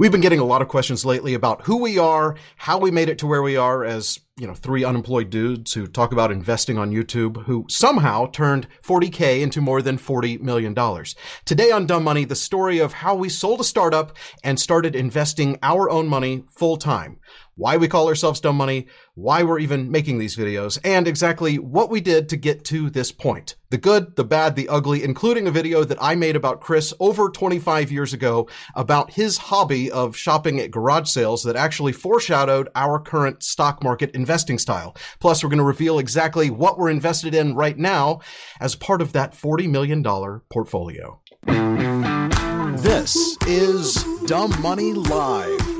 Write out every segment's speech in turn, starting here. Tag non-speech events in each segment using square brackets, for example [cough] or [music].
We've been getting a lot of questions lately about who we are, how we made it to where we are as, you know, three unemployed dudes who talk about investing on YouTube, who somehow turned 40K into more than $40 million. Today on Dumb Money, the story of how we sold a startup and started investing our own money full time why we call ourselves Dumb Money, why we're even making these videos, and exactly what we did to get to this point. The good, the bad, the ugly, including a video that I made about Chris over 25 years ago about his hobby of shopping at garage sales that actually foreshadowed our current stock market investing style. Plus, we're going to reveal exactly what we're invested in right now as part of that $40 million portfolio. This is Dumb Money Live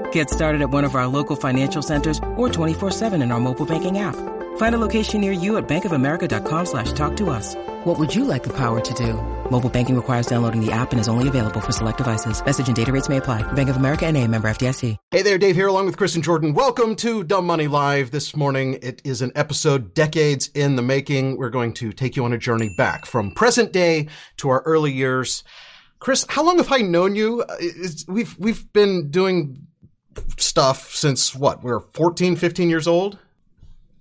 Get started at one of our local financial centers or 24-7 in our mobile banking app. Find a location near you at bankofamerica.com slash talk to us. What would you like the power to do? Mobile banking requires downloading the app and is only available for select devices. Message and data rates may apply. Bank of America and a member FDIC. Hey there, Dave here along with Chris and Jordan. Welcome to Dumb Money Live. This morning it is an episode decades in the making. We're going to take you on a journey back from present day to our early years. Chris, how long have I known you? Uh, it's, we've, we've been doing stuff since what? We are 14, 15 years old?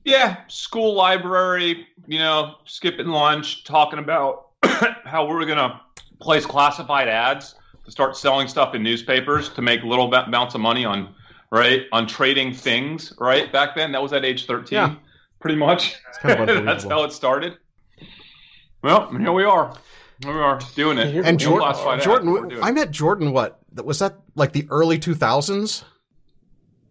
Yeah, school library, you know, skipping lunch, talking about [coughs] how we were going to place classified ads to start selling stuff in newspapers to make little amounts of money on, right, on trading things, right? Back then, that was at age 13, yeah. pretty much. Kind of [laughs] That's how it started. Well, here we are. Here we are doing it. And Jordan, Jordan I met Jordan, what? Was that like the early 2000s?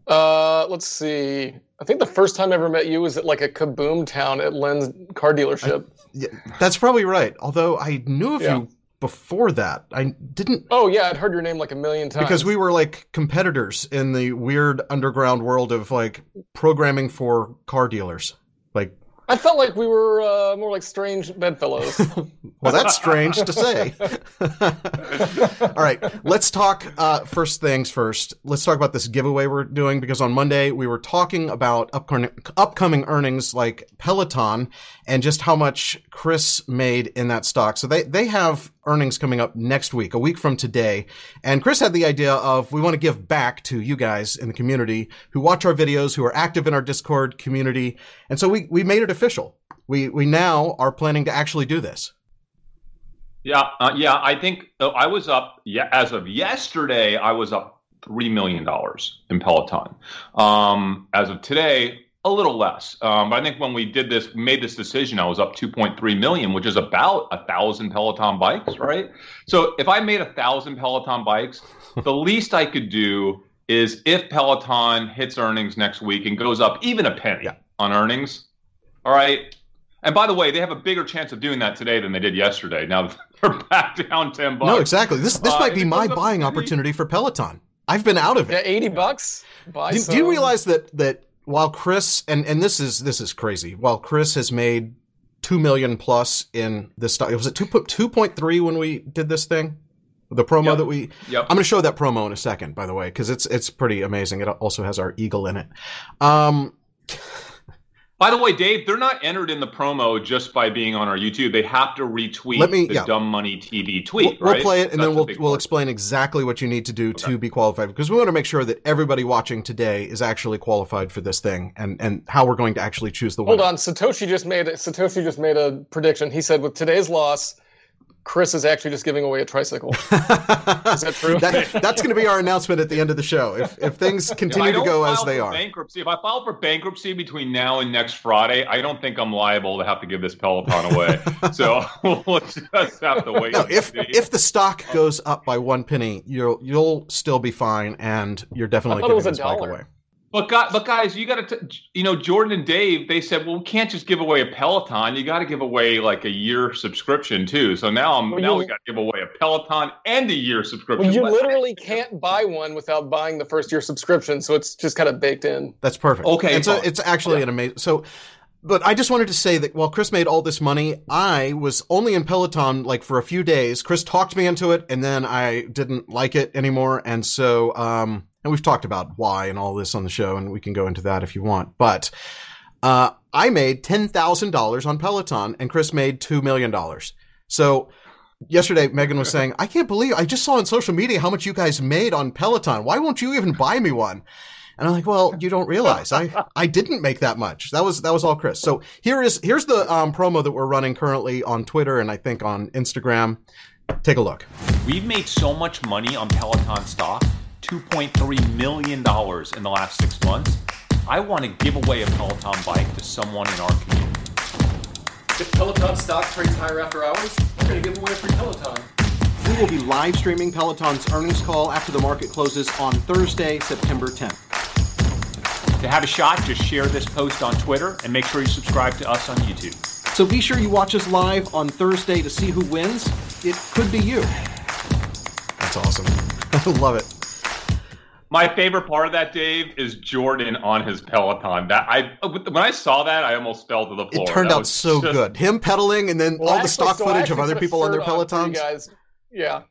Uh, let's see. I think the first time I ever met you was at like a Kaboom Town at Len's car dealership. I, yeah, that's probably right. Although I knew of yeah. you before that. I didn't. Oh yeah, I'd heard your name like a million times. Because we were like competitors in the weird underground world of like programming for car dealers. Like I felt like we were uh, more like strange bedfellows. [laughs] well, that's strange to say. [laughs] All right, let's talk uh, first things first. Let's talk about this giveaway we're doing because on Monday we were talking about upcoming, upcoming earnings like Peloton and just how much Chris made in that stock. So they, they have earnings coming up next week, a week from today. And Chris had the idea of we want to give back to you guys in the community who watch our videos, who are active in our Discord community. And so we, we made it official. We, we now are planning to actually do this. Yeah, uh, yeah. I think uh, I was up. Yeah, as of yesterday, I was up three million dollars in Peloton. Um, as of today, a little less. Um, but I think when we did this, made this decision, I was up 2.3 million, which is about a thousand Peloton bikes, right? So if I made a thousand Peloton bikes, [laughs] the least I could do is if Peloton hits earnings next week and goes up even a penny yeah. on earnings, all right. And by the way, they have a bigger chance of doing that today than they did yesterday. Now [laughs] they're back down ten bucks. No, exactly. This this uh, might be my buying opportunity for Peloton. I've been out of it. Yeah, eighty bucks. Buy do, do you realize that that while Chris and and this is this is crazy. While Chris has made two million plus in this stock, was it two two point three when we did this thing? The promo yep. that we, yep. I'm going to show that promo in a second, by the way, because it's it's pretty amazing. It also has our eagle in it. Um, by the way, Dave, they're not entered in the promo just by being on our YouTube. They have to retweet Let me, the yeah. Dumb Money TV tweet. We'll, right? we'll play it, and then we'll we'll explain exactly what you need to do okay. to be qualified because we want to make sure that everybody watching today is actually qualified for this thing, and and how we're going to actually choose the winner. Hold on, Satoshi just made a, Satoshi just made a prediction. He said with today's loss, Chris is actually just giving away a tricycle. [laughs] is that true? That, that's going to be our announcement at the end of the show. If, if things continue to go as they are. Bankruptcy. If I file for bankruptcy between now and next Friday, I don't think I'm liable to have to give this Peloton away. [laughs] so [laughs] we'll just have to wait. No, if if the stock goes up by one penny, you'll you'll still be fine, and you're definitely giving this bike away. But guys, but guys, you got to, you know, Jordan and Dave, they said, well, we can't just give away a Peloton. You got to give away like a year subscription too. So now I'm well, now you, we got to give away a Peloton and a year subscription. Well, you literally can't buy one without buying the first year subscription, so it's just kind of baked in. That's perfect. Okay, it's a, it's actually yeah. an amazing. So but I just wanted to say that while Chris made all this money, I was only in Peloton like for a few days. Chris talked me into it and then I didn't like it anymore. And so, um, and we've talked about why and all this on the show and we can go into that if you want. But, uh, I made $10,000 on Peloton and Chris made $2 million. So yesterday Megan was saying, I can't believe I just saw on social media how much you guys made on Peloton. Why won't you even buy me one? And I'm like, well, you don't realize I, [laughs] I didn't make that much. That was, that was all Chris. So here is, here's the um, promo that we're running currently on Twitter and I think on Instagram. Take a look. We've made so much money on Peloton stock, $2.3 million in the last six months. I want to give away a Peloton bike to someone in our community. If Peloton stock trades higher after hours, we're going to give away a free Peloton. We will be live streaming Peloton's earnings call after the market closes on Thursday, September 10th. To have a shot, just share this post on Twitter and make sure you subscribe to us on YouTube. So be sure you watch us live on Thursday to see who wins. It could be you. That's awesome. I [laughs] love it. My favorite part of that, Dave, is Jordan on his Peloton. That I when I saw that, I almost fell to the floor. It turned that out so just... good. Him pedaling, and then well, all actually, the stock so footage of other people on their Pelotons. guys, yeah.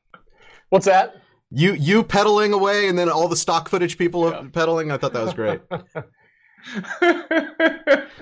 What's that? You you pedaling away, and then all the stock footage people yeah. pedaling. I thought that was great. [laughs]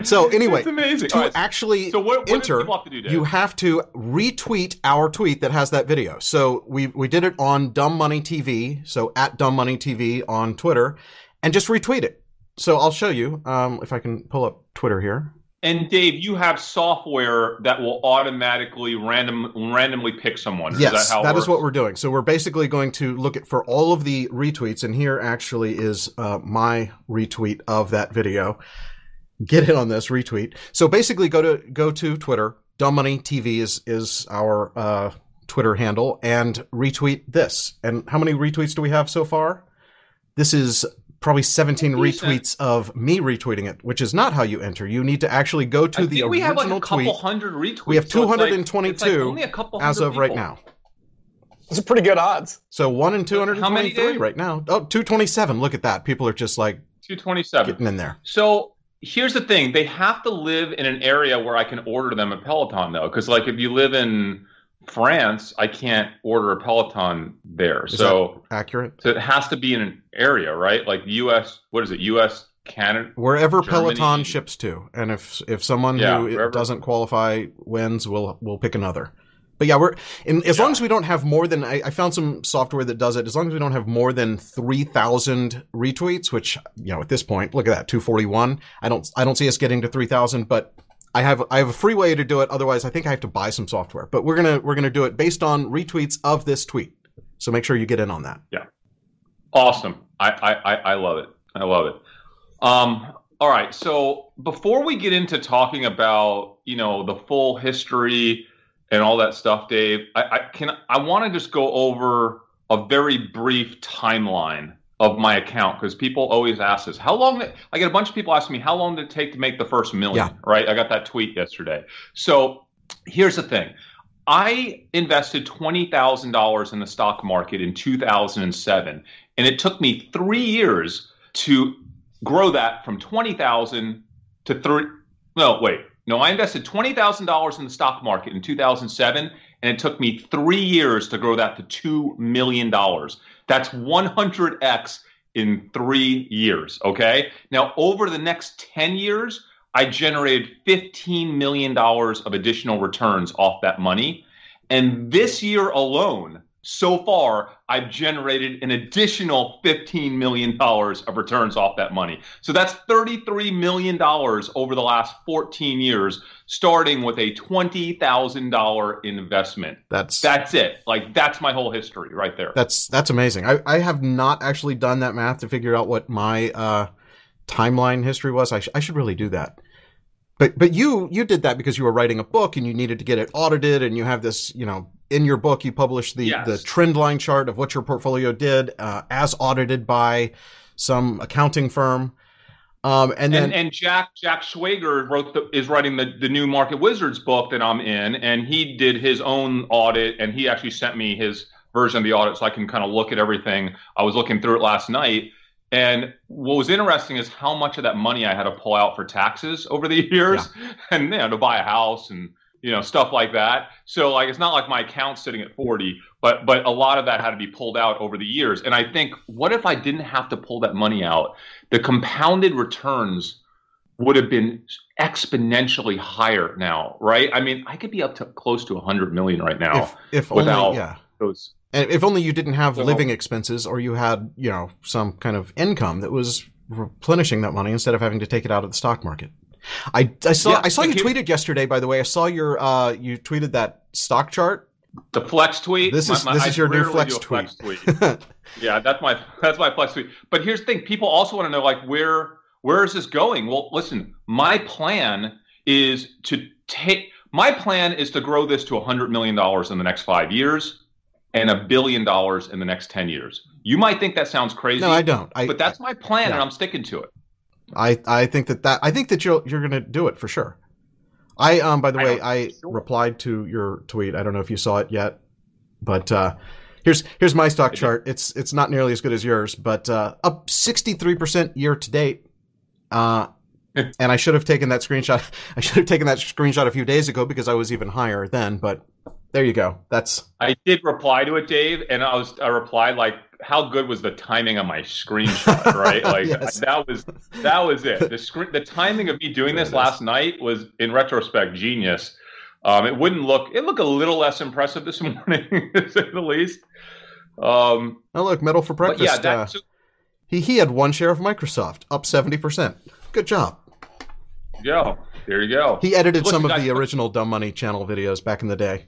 so anyway, it's amazing. to right. actually so what, what enter, have do, you have to retweet our tweet that has that video. So we we did it on Dumb Money TV, so at Dumb Money TV on Twitter, and just retweet it. So I'll show you um, if I can pull up Twitter here. And Dave, you have software that will automatically random randomly pick someone. Yes, is that, that is what we're doing. So we're basically going to look at for all of the retweets, and here actually is uh, my retweet of that video. Get in on this retweet. So basically, go to go to Twitter. Dumb Money TV is is our uh, Twitter handle, and retweet this. And how many retweets do we have so far? This is probably 17 retweets of me retweeting it, which is not how you enter. You need to actually go to I the we have like a couple tweet. hundred retweets. We have 222 so like, like as of people. right now. Those are pretty good odds. So one in 223 right now. Oh, 227. Look at that. People are just like 227 getting in there. So here's the thing: they have to live in an area where I can order them a Peloton, though, because like if you live in France, I can't order a Peloton there. Is so accurate. So it has to be in an area, right? Like U.S. What is it? U.S. Canada, wherever Germany. Peloton ships to, and if if someone yeah, who wherever. doesn't qualify wins, we'll we'll pick another. But yeah, we're in, as yeah. long as we don't have more than I, I, found some software that does it. As long as we don't have more than three thousand retweets, which you know at this point, look at that, two forty one. I don't I don't see us getting to three thousand, but I have I have a free way to do it. Otherwise, I think I have to buy some software. But we're gonna we're gonna do it based on retweets of this tweet. So make sure you get in on that. Yeah, awesome. I I I love it. I love it. Um, all right. So before we get into talking about you know the full history and all that stuff, Dave, I, I can I want to just go over a very brief timeline of my account because people always ask us how long i get a bunch of people asking me how long did it take to make the first million? Yeah. right? I got that tweet yesterday. So here's the thing. I invested $20000 in the stock market in 2007 and it took me three years to grow that from 20000 to three no wait. No i invested $20000 in the stock market in 2007 and it took me three years to grow that to $2 million that's 100x in three years. Okay. Now, over the next 10 years, I generated $15 million of additional returns off that money. And this year alone, so far, I've generated an additional $15 million of returns off that money. So that's $33 million over the last 14 years, starting with a $20,000 investment. That's that's it. Like that's my whole history right there. That's that's amazing. I, I have not actually done that math to figure out what my uh, timeline history was. I, sh- I should really do that. But but you you did that because you were writing a book and you needed to get it audited and you have this you know in your book you publish the yes. the trend line chart of what your portfolio did uh, as audited by some accounting firm. Um, and then and, and Jack Jack Schwager wrote the, is writing the the new Market Wizards book that I'm in, and he did his own audit, and he actually sent me his version of the audit so I can kind of look at everything. I was looking through it last night, and what was interesting is how much of that money I had to pull out for taxes over the [laughs] years, and you know to buy a house and you know stuff like that. So like it's not like my account's sitting at 40, but but a lot of that had to be pulled out over the years. And I think what if I didn't have to pull that money out? The compounded returns would have been exponentially higher now, right? I mean, I could be up to close to 100 million right now if, if without only, yeah. those And if only you didn't have So- living expenses or you had, you know, some kind of income that was replenishing that money instead of having to take it out of the stock market. I, I saw Yeah, I saw you here- tweeted yesterday by the way. I saw your uh you tweeted that stock chart. the flex tweet. This is- this I is your new flex a flex tweet. tweet. yeah, that's my that's my flex tweet. But here's the thing: people also want to know like where where is this going? Well, listen, my plan is to take my plan is to grow this to hundred million dollars in the next five years and a billion dollars in the next ten years. You might think that sounds crazy. No, I don't. I but that's my plan, yeah. and I'm sticking to it. I I think that that I think that you're you're going to do it for sure. I um by the I way I sure. replied to your tweet. I don't know if you saw it yet, but uh here's here's my stock chart. It's it's not nearly as good as yours, but uh up 63% year to date. Uh [laughs] and I should have taken that screenshot. [laughs] I should have taken that screenshot a few days ago because I was even higher then, but there you go. That's I did reply to it, Dave, and I was I replied like, "How good was the timing on my screenshot?" [laughs] Right, like Yes. that was that was it. The screen, the timing of me doing this There it is. last night was, in retrospect, genius. Um, it wouldn't look it looked a little less impressive this [laughs] morning, to say the least. Um, Oh, look, metal for breakfast. yeah, uh, so, he he had one share of Microsoft, up 70%. Good job. yeah, there you go. He edited Listen, some of guys, the original Dumb Money channel videos back in the day.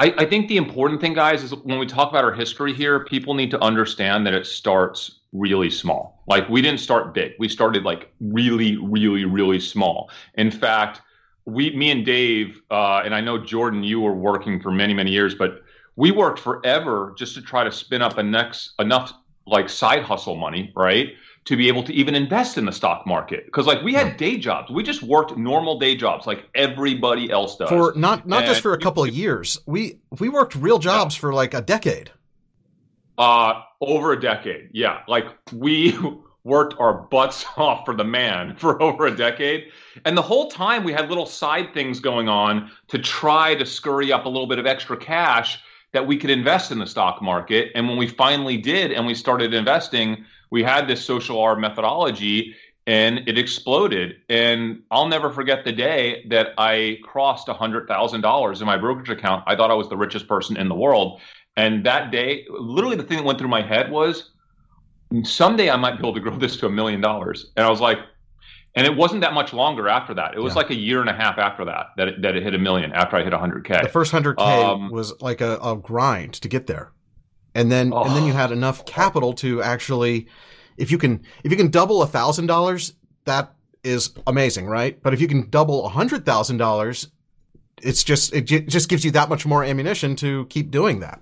I, I think the important thing, guys, is when we talk about our history here, people need to understand that it starts really small. Like we didn't start big. We started like really, really, really small. In fact, we, me and Dave, uh, and I know Jordan, you were working for many, many years, but we worked forever just to try to spin up a next enough like side hustle money, right? To be able to even invest in the stock market. Because like we had day jobs. We just worked normal day jobs like everybody else does. For not not just for a couple of years. We we worked real jobs for like a decade. Uh, over a decade. Yeah. Like we [laughs] worked our butts [laughs] off for the man [laughs] for over a decade. And the whole time we had little side things going on to try to scurry up a little bit of extra cash that we could invest in the stock market. And when we finally did and we started investing, we had this social arb methodology and it exploded. And I'll never forget the day that I crossed $100,000 in my brokerage account. I thought I was the richest person in the world. And that day, literally the thing that went through my head was someday I might be able to grow [laughs] this to a million dollars. And I was like, and it wasn't that much longer after that. It was Yeah. like a year and a half after that that it, that it hit a million after I hit 100K. The first hundred k Um, was like a, a grind to get there, and then oh. and then you Oh. had enough capital to actually, if you can if you can double a thousand dollars, that is amazing, right? But if you can double a hundred thousand dollars, it's just it just gives you that much more ammunition to keep doing that.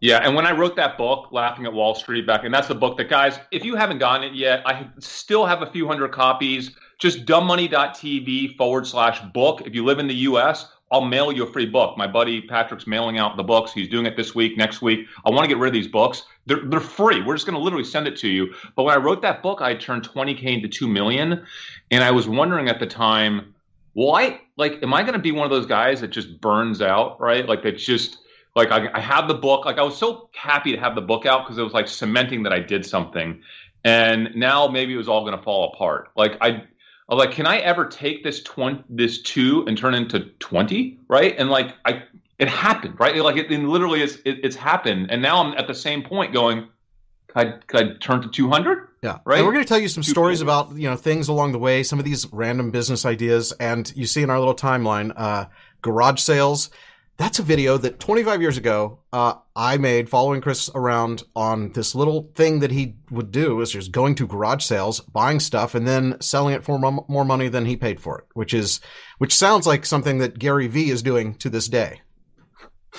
Yeah, and when I wrote that book, Laughing at Wall Street, back, and that's the book that, guys, if you haven't gotten it yet, I still have a few hundred copies. Just dumbmoney.tv forward slash book. If you live in the US, I'll mail you a free book. My buddy Patrick's mailing out the books. He's doing it this week, next week. I want to get rid of these books. They're, they're free. We're just going to literally send it to you. But when I wrote that book, I turned 20K into 2 million. And I was wondering at the time, I like, am I going to be one of those guys that just burns out, right? Like, that's just, like I, I have the book like i was so happy to have the book out because it was like cementing that i did something and now maybe it was all going to fall apart like i Was like can i ever take this 20 this 2 and turn into 20 right and like i it happened right like it, it literally is it, it's happened and now i'm at the same point going could I, could I turn to 200 Yeah. Right? And we're going to tell you some stories about, you know, things along the way, some of these random business ideas. And you see in our little timeline, uh, garage sales. That's a video that 25 years ago, uh, I made following Chris around on this little thing that he would do is just going to garage sales, buying stuff and then selling it for mo- more money than he paid for it, which is, which sounds like something that Gary Vee is doing to this day.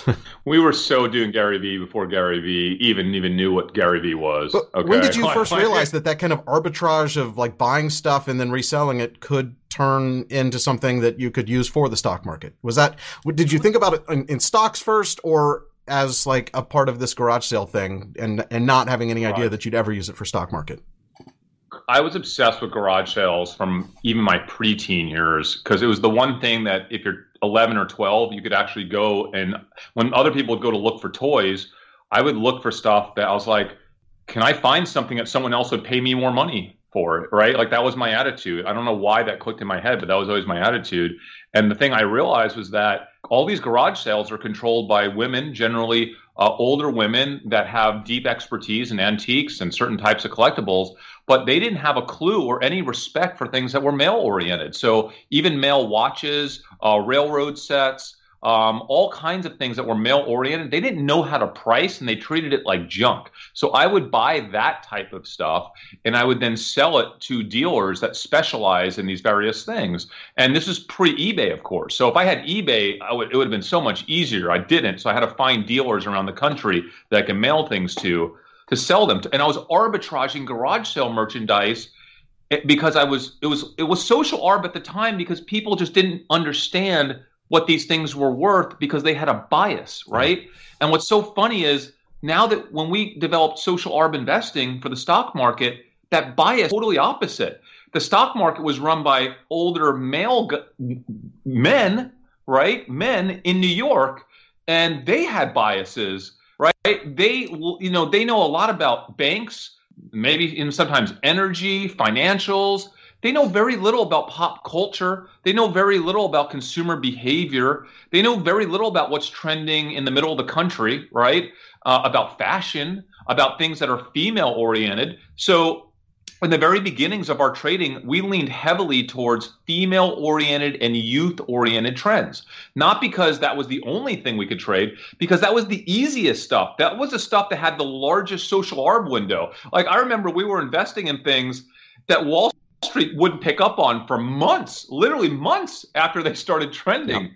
[laughs] we were so doing Gary Vee before Gary Vee even even knew what Gary Vee was. But okay? when did you first realize that that kind of arbitrage of like buying stuff and then reselling it could turn into something that you could use for the stock market? Was that did you think about it in, in stocks first or as like a part of this garage sale thing and and not having any idea that you'd ever use it for stock market? I was obsessed with garage sales from even my preteen years because it was the one thing that if you're 11 or 12, you could actually go and when other people would go to look for toys, I would look for stuff that I was like, can I find something that someone else would pay me more money for? Right? Like that was my attitude. I don't know why that clicked in my head, but that was always my attitude. And the thing I realized was that all these garage sales are controlled by women, generally uh, older women that have deep expertise in antiques and certain types of collectibles but they didn't have a clue or any respect for things that were male oriented. So even male watches, uh, railroad sets, um, all kinds of things that were male oriented, they didn't know how to price and they treated it like junk. So I would buy that type of stuff and I would then sell it to dealers that specialize in these various things. And this is pre eBay, of course. So if I had eBay, I would, it would have been so much easier. I didn't. So I had to find dealers around the country that I can mail things to to sell them to, and I was arbitraging garage sale merchandise eh, because I was it was it was social arb at the time because people just didn't understand what these things were worth because they had a bias, right? And what's so funny is now that when we developed social arb investing for the stock market, that bias totally opposite. The stock market was run by older male gu- men, right? Men in New York, and they had biases right? They, you know, they know a lot about banks, maybe in sometimes energy, financials. They know very little about pop culture. They know very little about consumer behavior. They know very little about what's trending in the middle of the country, right? Uh, about fashion, about things that are female oriented. So, in the very beginnings of our trading, we leaned heavily towards female oriented and youth oriented trends. Not because that was the only thing we could trade, because that was the easiest stuff. That was the stuff that had the largest social arb window. Like I remember we were investing in things that Wall Street wouldn't pick up on for months, literally months after they started trending.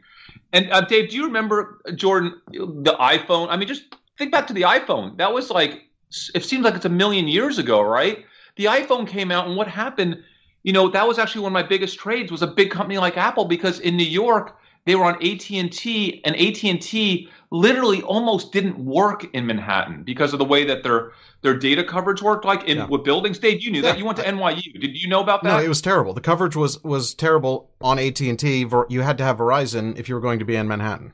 And uh, Dave, do you remember Jordan the iPhone? I mean, just think back to the iPhone. That was like it seems like it's a million years ago, right? The iPhone came out, and what happened? You know, that was actually one of my biggest trades. Was a big company like Apple because in New York they were on AT and T, and AT and T literally almost didn't work in Manhattan because of the way that their their data coverage worked. Like in Yeah. with buildings, Dave, you knew Yeah. that. You went to NYU. Did you know about that? No, it was terrible. The coverage was was terrible on AT and T. You had to have Verizon if you were going to be in Manhattan.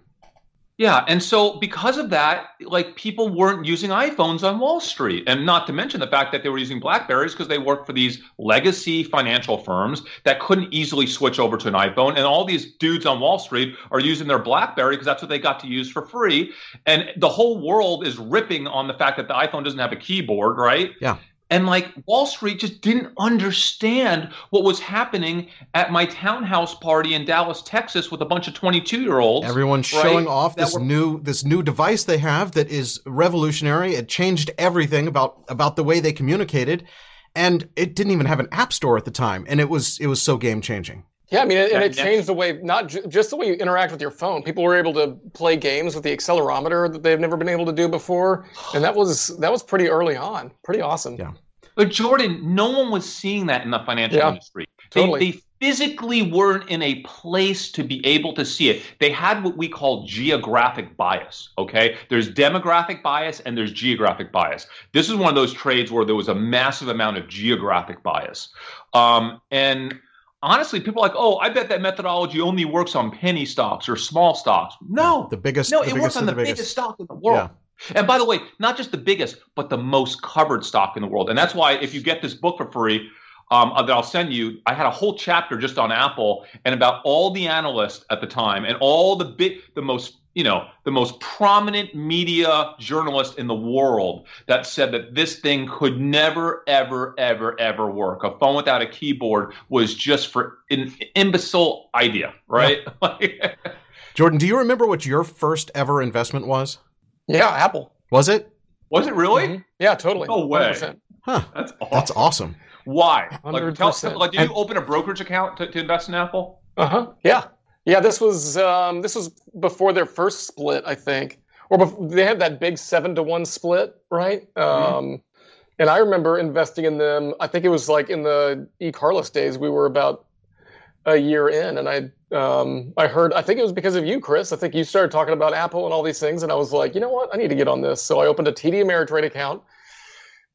Yeah, and so because of that, like people weren't using iPhones on Wall Street, and not to mention the fact that they were using Blackberries because they worked for these legacy financial firms that couldn't easily switch over to an iPhone, and all these dudes on Wall Street are using their BlackBerry because that's what they got to use for free, and the whole world is ripping on the fact that the iPhone doesn't have a keyboard, right? Yeah. And like Wall Street just didn't understand what was happening at my townhouse party in Dallas, Texas, with a bunch of 22 year olds. Everyone's right, showing off this were- new this new device they have that is revolutionary. It changed everything about about the way they communicated, and it didn't even have an app store at the time, and it was it was so game changing. Yeah, I mean, and That it next- changed the way not ju- just the way you interact with your phone. People were able to play games with the accelerometer that they've never been able to do before, and that was that was pretty early on. Pretty awesome. Yeah. But Jordan, no one was seeing that in the financial Yeah, industry. They, totally. they physically weren't in a place to be able to see it. They had what we call geographic bias. Okay, there's demographic bias and there's geographic bias. This is one of those trades where there was a massive amount of geographic bias, um, and honestly, people are like, oh, I bet that methodology only works on penny stocks or small stocks. No, The biggest, no, the it biggest works on the, biggest. biggest stock in the world. And by the way, not just the biggest, but the most covered stock in the world. And that's why if you get this book for free, um, that I'll send you, I had a whole chapter just on Apple and about all the analysts at the time and all the big, the most, you know, the most prominent media journalist in the world that said that this thing could never, ever, ever, ever work. A phone without a keyboard was just for an imbecile idea, right? [laughs] Jordan, do you remember what your first ever investment was? Yeah, Apple. Was it? was it really? Mhm. Yeah, totally. No way. 100%. Huh. That's awesome. That's awesome. Why? Like, tell, 100%. like, did And- you open a brokerage account to, to invest in Apple? Uh huh. Yeah. Yeah, this was um, this was before their first split, I think, or before, they had that big seven to one split, right? Mm-hmm. Um, and I remember investing in them. I think it was like in the e Carlos days. We were about a year in, and I um, I heard. I think it was because of you, Chris. I think you started talking about Apple and all these things, and I was like, you know what? I need to get on this. So I opened a TD Ameritrade account,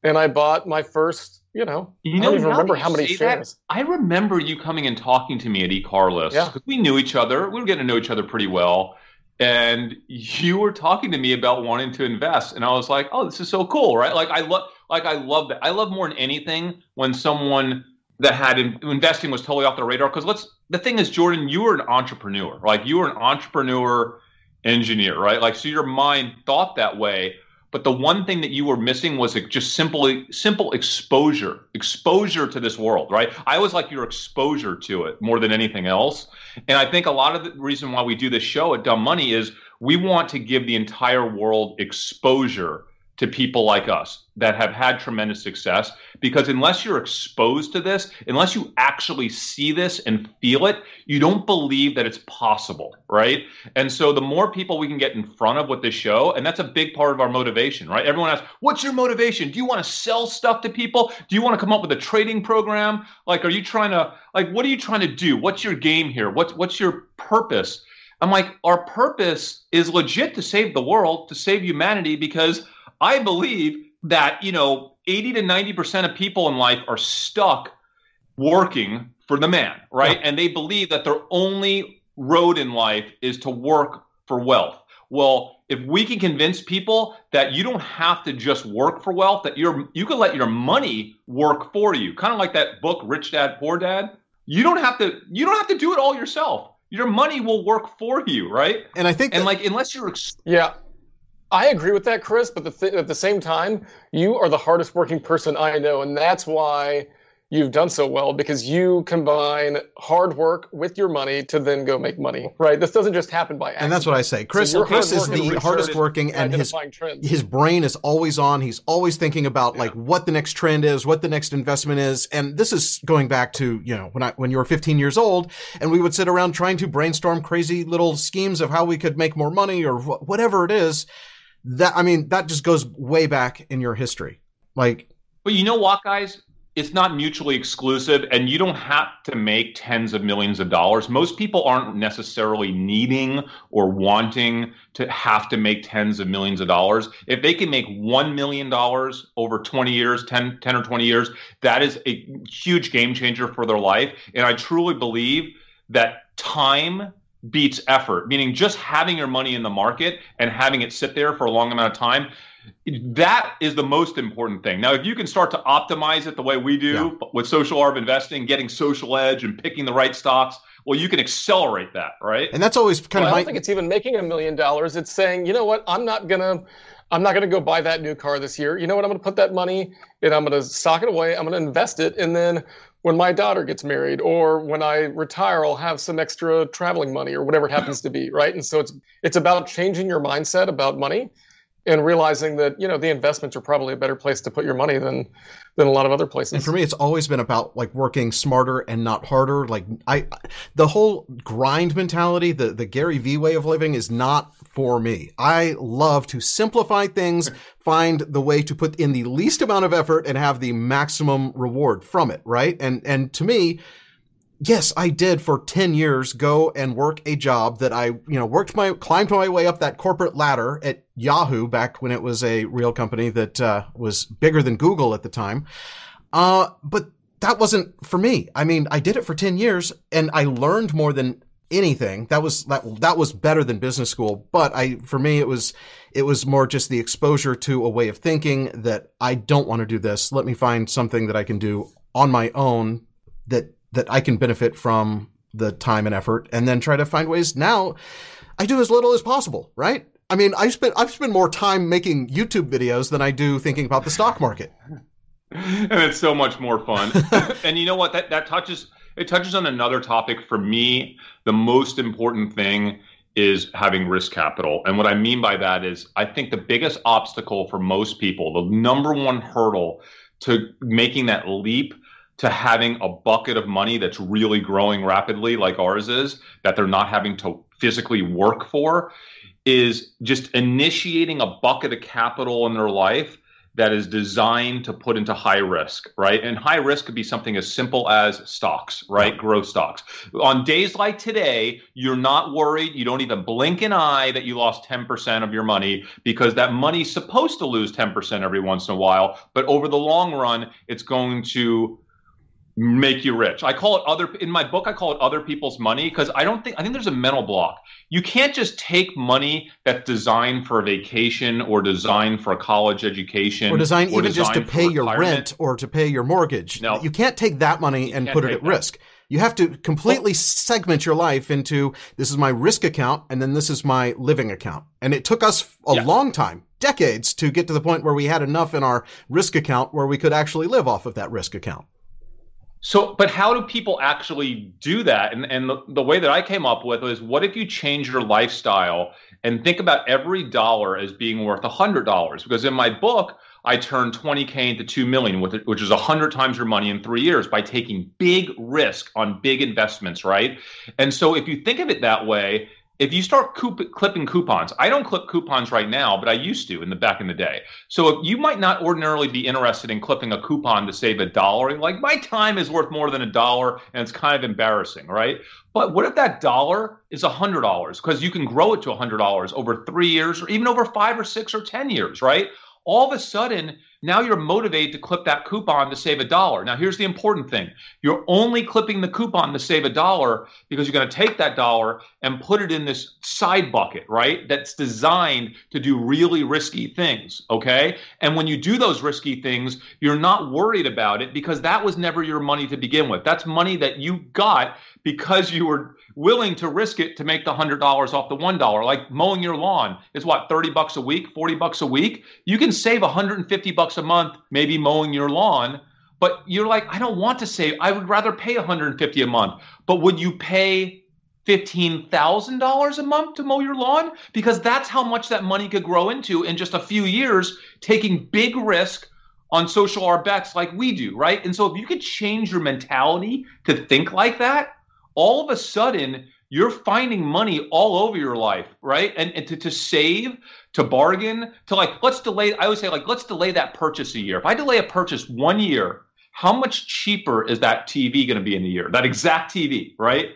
and I bought my first you know, you know, I don't even remember how many shares. That, I remember you coming and talking to me at eCarlist because yeah. we knew each other. We were getting to know each other pretty well. And you were talking to me about wanting to invest, and I was like, "Oh, this is so cool, right?" Like I love, like I love that. I love more than anything when someone that had in, investing was totally off the radar. Because let's the thing is, Jordan, you were an entrepreneur, like you were an entrepreneur engineer, right? Like so, your mind thought that way but the one thing that you were missing was just simply simple exposure exposure to this world right? I was like your exposure to it more than anything else. And i think a lot of the reason why we do this show at dumb money is we want to give the entire world exposure to people like us that have had tremendous success because unless you're exposed to this, unless you actually see this and feel it, you don't believe that it's possible, right? And so the more people we can get in front of with this show, and that's a big part of our motivation, right? Everyone asks, "What's your motivation? Do you want to sell stuff to people? Do you want to come up with a trading program? Like are you trying to like what are you trying to do? What's your game here? What's what's your purpose?" I'm like, "Our purpose is legit to save the world, to save humanity because I believe that, you know, 80 to 90% of people in life are stuck working for the man, right? Yeah. And they believe that their only road in life is to work for wealth. Well, if we can convince people that you don't have to just work for wealth, that you're you can let your money work for you, kind of like that book Rich Dad Poor Dad. You don't have to you don't have to do it all yourself. Your money will work for you, right? And I think and that, like unless you're ex- yeah, I agree with that, Chris. But the th- at the same time, you are the hardest working person I know, and that's why you've done so well because you combine hard work with your money to then go make money. Right? This doesn't just happen by accident. And that's what I say. Chris, so Chris is the hardest working, and his trends. his brain is always on. He's always thinking about yeah. like what the next trend is, what the next investment is, and this is going back to you know when I when you were 15 years old, and we would sit around trying to brainstorm crazy little schemes of how we could make more money or wh- whatever it is that I mean that just goes way back in your history. Like But you know what guys? It's not mutually exclusive and you don't have to make tens of millions of dollars. Most people aren't necessarily needing or wanting to have to make tens of millions of dollars. If they can make 1 million dollars over 20 years, 10 10 or 20 years, that is a huge game changer for their life and I truly believe that time beats effort, meaning just having your money in the market and having it sit there for a long amount of time. That is the most important thing. Now, if you can start to optimize it the way we do yeah. with social arb investing, getting social edge and picking the right stocks, well, you can accelerate that, right? And that's always kind well, of. I don't think it's even making a million dollars. It's saying, you know what, I'm not gonna, I'm not gonna go buy that new car this year. You know what, I'm gonna put that money and I'm gonna sock it away. I'm gonna invest it, and then when my daughter gets married or when I retire, I'll have some extra traveling money or whatever it happens to be, right? And so it's it's about changing your mindset about money and realizing that you know the investments are probably a better place to put your money than than a lot of other places. And for me, it's always been about like working smarter and not harder. Like I, the whole grind mentality, the the Gary Vee way of living is not for me. I love to simplify things, [laughs] find the way to put in the least amount of effort and have the maximum reward from it. Right? And and to me, yes, I did for 10 years go and work a job that I, you know, worked my, climbed my way up that corporate ladder at Yahoo back when it was a real company that, uh, was bigger than Google at the time. Uh, but that wasn't for me. I mean, I did it for 10 years and I learned more than anything. That was, that, that was better than business school. But I, for me, it was, it was more just the exposure to a way of thinking that I don't want to do this. Let me find something that I can do on my own that that I can benefit from the time and effort and then try to find ways now I do as little as possible, right? I mean, I spend I've spent more time making YouTube videos than I do thinking about the stock market. [laughs] and it's so much more fun. [laughs] and you know what? That that touches it touches on another topic for me. The most important thing is having risk capital. And what I mean by that is I think the biggest obstacle for most people, the number one hurdle to making that leap to having a bucket of money that's really growing rapidly, like ours is, that they're not having to physically work for, is just initiating a bucket of capital in their life that is designed to put into high risk, right? And high risk could be something as simple as stocks, right? Growth stocks. On days like today, you're not worried. You don't even blink an eye that you lost 10% of your money because that money's supposed to lose 10% every once in a while. But over the long run, it's going to make you rich. I call it other in my book I call it other people's money because I don't think I think there's a mental block. You can't just take money that's designed for a vacation or designed for a college education or designed even designed just to pay your rent or to pay your mortgage. No. You can't take that money and put it at that. risk. You have to completely segment your life into this is my risk account and then this is my living account. And it took us a yeah. long time, decades to get to the point where we had enough in our risk account where we could actually live off of that risk account. So, but how do people actually do that? And, and the, the way that I came up with was what if you change your lifestyle and think about every dollar as being worth a $100? Because in my book, I turned 20K into 2 million, which is 100 times your money in three years by taking big risk on big investments, right? And so if you think of it that way, if you start coup- clipping coupons, I don't clip coupons right now, but I used to in the back in the day. So you might not ordinarily be interested in clipping a coupon to save a dollar. Like my time is worth more than a dollar, and it's kind of embarrassing, right? But what if that dollar is hundred dollars? Because you can grow it to hundred dollars over three years, or even over five or six or ten years, right? All of a sudden, now you're motivated to clip that coupon to save a dollar. Now, here's the important thing you're only clipping the coupon to save a dollar because you're going to take that dollar and put it in this side bucket, right? That's designed to do really risky things, okay? And when you do those risky things, you're not worried about it because that was never your money to begin with. That's money that you got because you were willing to risk it to make the $100 off the $1. Like mowing your lawn is what, 30 bucks a week, 40 bucks a week? You can save 150 bucks a month maybe mowing your lawn, but you're like, I don't want to save. I would rather pay 150 a month. But would you pay $15,000 a month to mow your lawn? Because that's how much that money could grow into in just a few years, taking big risk on social arb bets like we do, right? And so if you could change your mentality to think like that, all of a sudden you're finding money all over your life, right? And, and to, to save, to bargain, to like, let's delay. I always say, like, let's delay that purchase a year. If I delay a purchase one year, how much cheaper is that TV going to be in a year? That exact TV, right?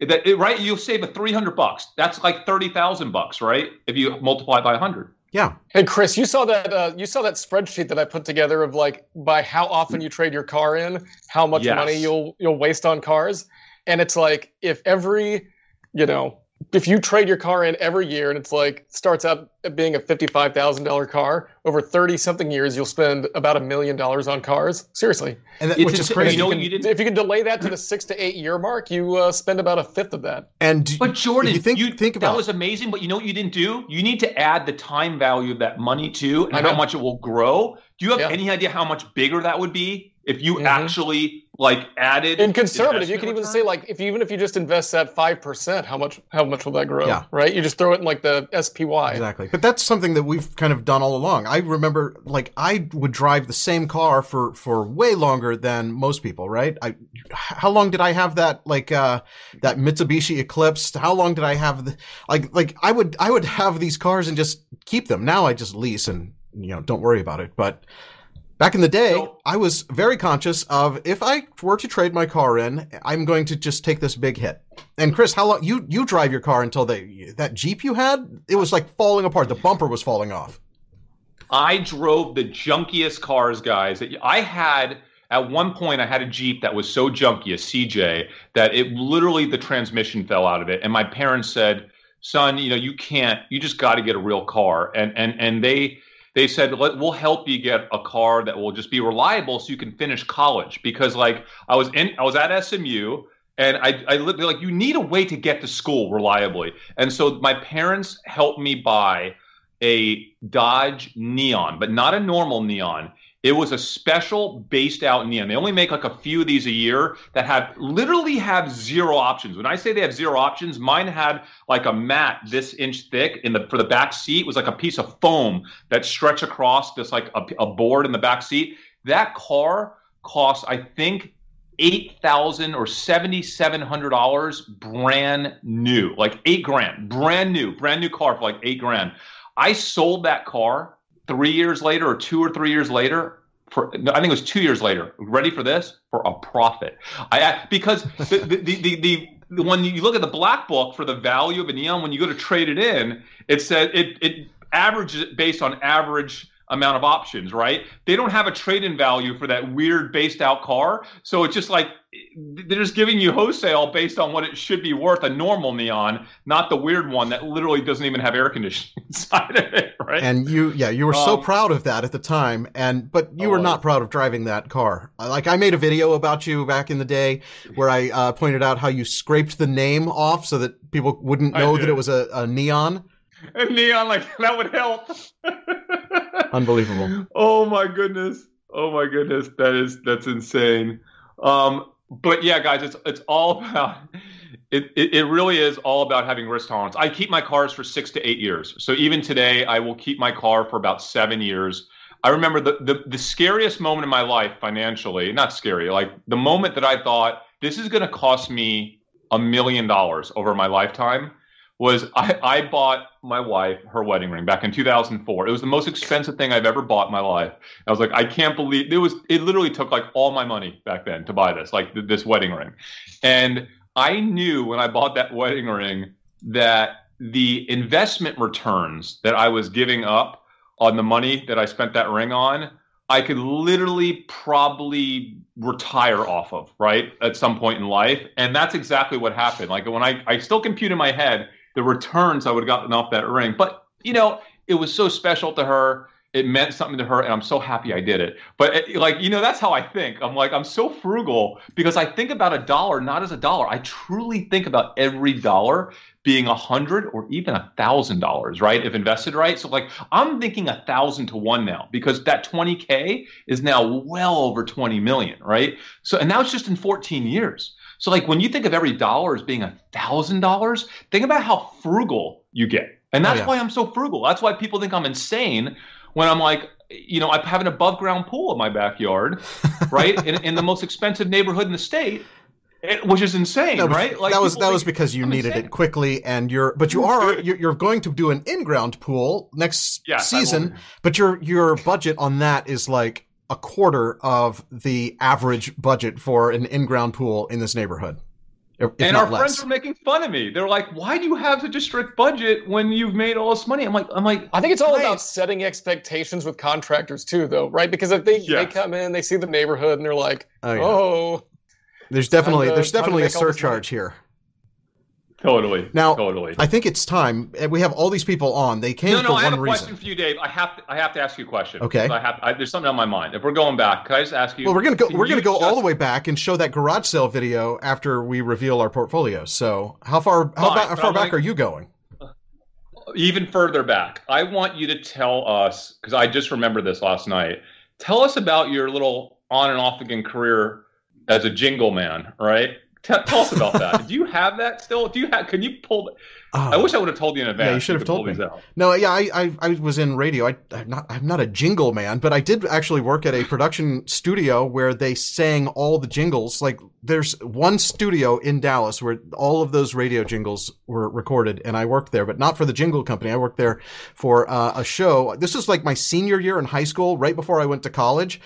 That right? You'll save a three hundred bucks. That's like thirty thousand bucks, right? If you multiply by hundred. Yeah. Hey Chris, you saw that uh, you saw that spreadsheet that I put together of like by how often you trade your car in, how much yes. money you'll you'll waste on cars and it's like if every you know if you trade your car in every year and it's like starts out being a $55,000 car over 30 something years you'll spend about a million dollars on cars. Seriously. And that, which is crazy. You know, you can, if you can delay that to the 6 to 8 year mark you uh, spend about a fifth of that. And but Jordan you think, you think about that was amazing but you know what you didn't do? You need to add the time value of that money too and how much it will grow. Do you have yeah. any idea how much bigger that would be if you mm-hmm. actually like added in conservative you can even say like if even if you just invest at 5% how much how much will that grow yeah. right? You just throw it in like the SPY exactly. But that's something that we've kind of done all along. I remember like i would drive the same car for for way longer than most people right? I how long did i have that like uh that mitsubishi eclipse? How long did i have the like like i would i would have these cars and just keep them. Now i just lease and you know don't worry about it. But Back in the day, so, I was very conscious of if I were to trade my car in, I'm going to just take this big hit. And Chris, how long you you drive your car until they that Jeep you had? It was like falling apart. The bumper was falling off. I drove the junkiest cars, guys. I had at one point I had a Jeep that was so junky, a CJ, that it literally the transmission fell out of it. And my parents said, "Son, you know you can't. You just got to get a real car." And and and they they said we'll help you get a car that will just be reliable so you can finish college. Because like i was in i was at smu and i i like you need a way to get to school reliably. And so my parents helped me buy a dodge neon but not a normal neon it was a special based out neon. They only make like a few of these a year that have literally have zero options. When I say they have zero options, mine had like a mat this inch thick in the for the back seat was like a piece of foam that stretched across this like a, a board in the back seat. That car cost I think eight thousand or seventy seven hundred dollars brand new, like eight grand, brand new, brand new car for like eight grand. I sold that car three years later or two or three years later for I think it was two years later. Ready for this? For a profit. I because the the the, the, the when you look at the black book for the value of a neon, when you go to trade it in, it said it it averages it based on average amount of options, right? They don't have a trade-in value for that weird based out car. So it's just like they're just giving you wholesale based on what it should be worth a normal neon, not the weird one that literally doesn't even have air conditioning [laughs] inside of it, right? And you, yeah, you were um, so proud of that at the time, and but you were not proud of driving that car. Like I made a video about you back in the day where I uh, pointed out how you scraped the name off so that people wouldn't know that it was a, a neon. A neon, like [laughs] that would help. Unbelievable. [laughs] Oh my goodness. Oh my goodness. That is that's insane. Um, but yeah, guys, it's it's all [laughs] about it, it, it really is all about having risk tolerance. I keep my cars for six to eight years. So even today, I will keep my car for about seven years. I remember the, the, the scariest moment in my life financially, not scary, like the moment that I thought this is going to cost me a million dollars over my lifetime was I, I bought my wife her wedding ring back in 2004. It was the most expensive thing I've ever bought in my life. I was like, I can't believe it was. It literally took like all my money back then to buy this, like th- this wedding ring. And I knew when I bought that wedding ring that the investment returns that I was giving up on the money that I spent that ring on, I could literally probably retire off of, right? At some point in life. And that's exactly what happened. Like when I, I still compute in my head the returns I would have gotten off that ring. But you know, it was so special to her. It meant something to her, and I'm so happy I did it. But it, eh, like, you know, that's how I think. I'm like, I'm so frugal because I think about a dollar not as a dollar. I truly think about every dollar being a hundred or even a thousand dollars, right? If invested right. So like, I'm thinking a thousand to one now because that 20k is now well over 20 million, right? So and now it's just in 14 years. So like when you think of every dollar as being a thousand dollars, think about how frugal you get. And that's oh, yeah. why I'm so frugal. That's why people think I'm insane when I'm like, you know, I have an above ground pool in my backyard, [laughs] right? in, in the most expensive neighborhood in the state. It, which is insane, right? Like that was that think, was because you I'm needed insane. it quickly, and you're but you are you're, you're going to do an in ground pool next yes, season, but your your budget on that is like a quarter of the average budget for an in-ground pool in this neighborhood. and our less. friends were making fun of me. They're like, "Why do you have such a strict budget when you've made all this money?" I'm like, "I'm like." I think it's all about setting expectations with contractors too, though, right? Because if they yes. they come in, they see the neighborhood, and they're like, "Oh." Yeah. oh there's definitely to, uh, there's definitely a surcharge here. Totally. Now, totally. I think it's time. We have all these people on. They came to one reason. no, no, for I have a reason. question for you, Dave. I have to. I have to ask you a question. Okay. I have. I, there's something on my mind. If we're going back, can I just ask you? Well, we're gonna go. We're gonna go just, all the way back and show that garage sale video after we reveal our portfolio. So, how far? How, fine, how far back are you going? Uh, even further back. I want you to tell us because I just remembered this last night. Tell us about your little on and off again career as a jingle man, right? Tell, tell us about that. Do you have that still? Do you have? Can you pull? Uh, I wish I would have told you in advance. Yeah, you should have told me. No, yeah, I, I, I was in radio. I, am not I'm not a jingle man, but I did actually work at a production studio where they sang all the jingles. Like there's one studio in Dallas where all of those radio jingles were recorded, and I worked there, but not for the jingle company. I worked there for uh, a show. This was like my senior year in high school, right before I went to college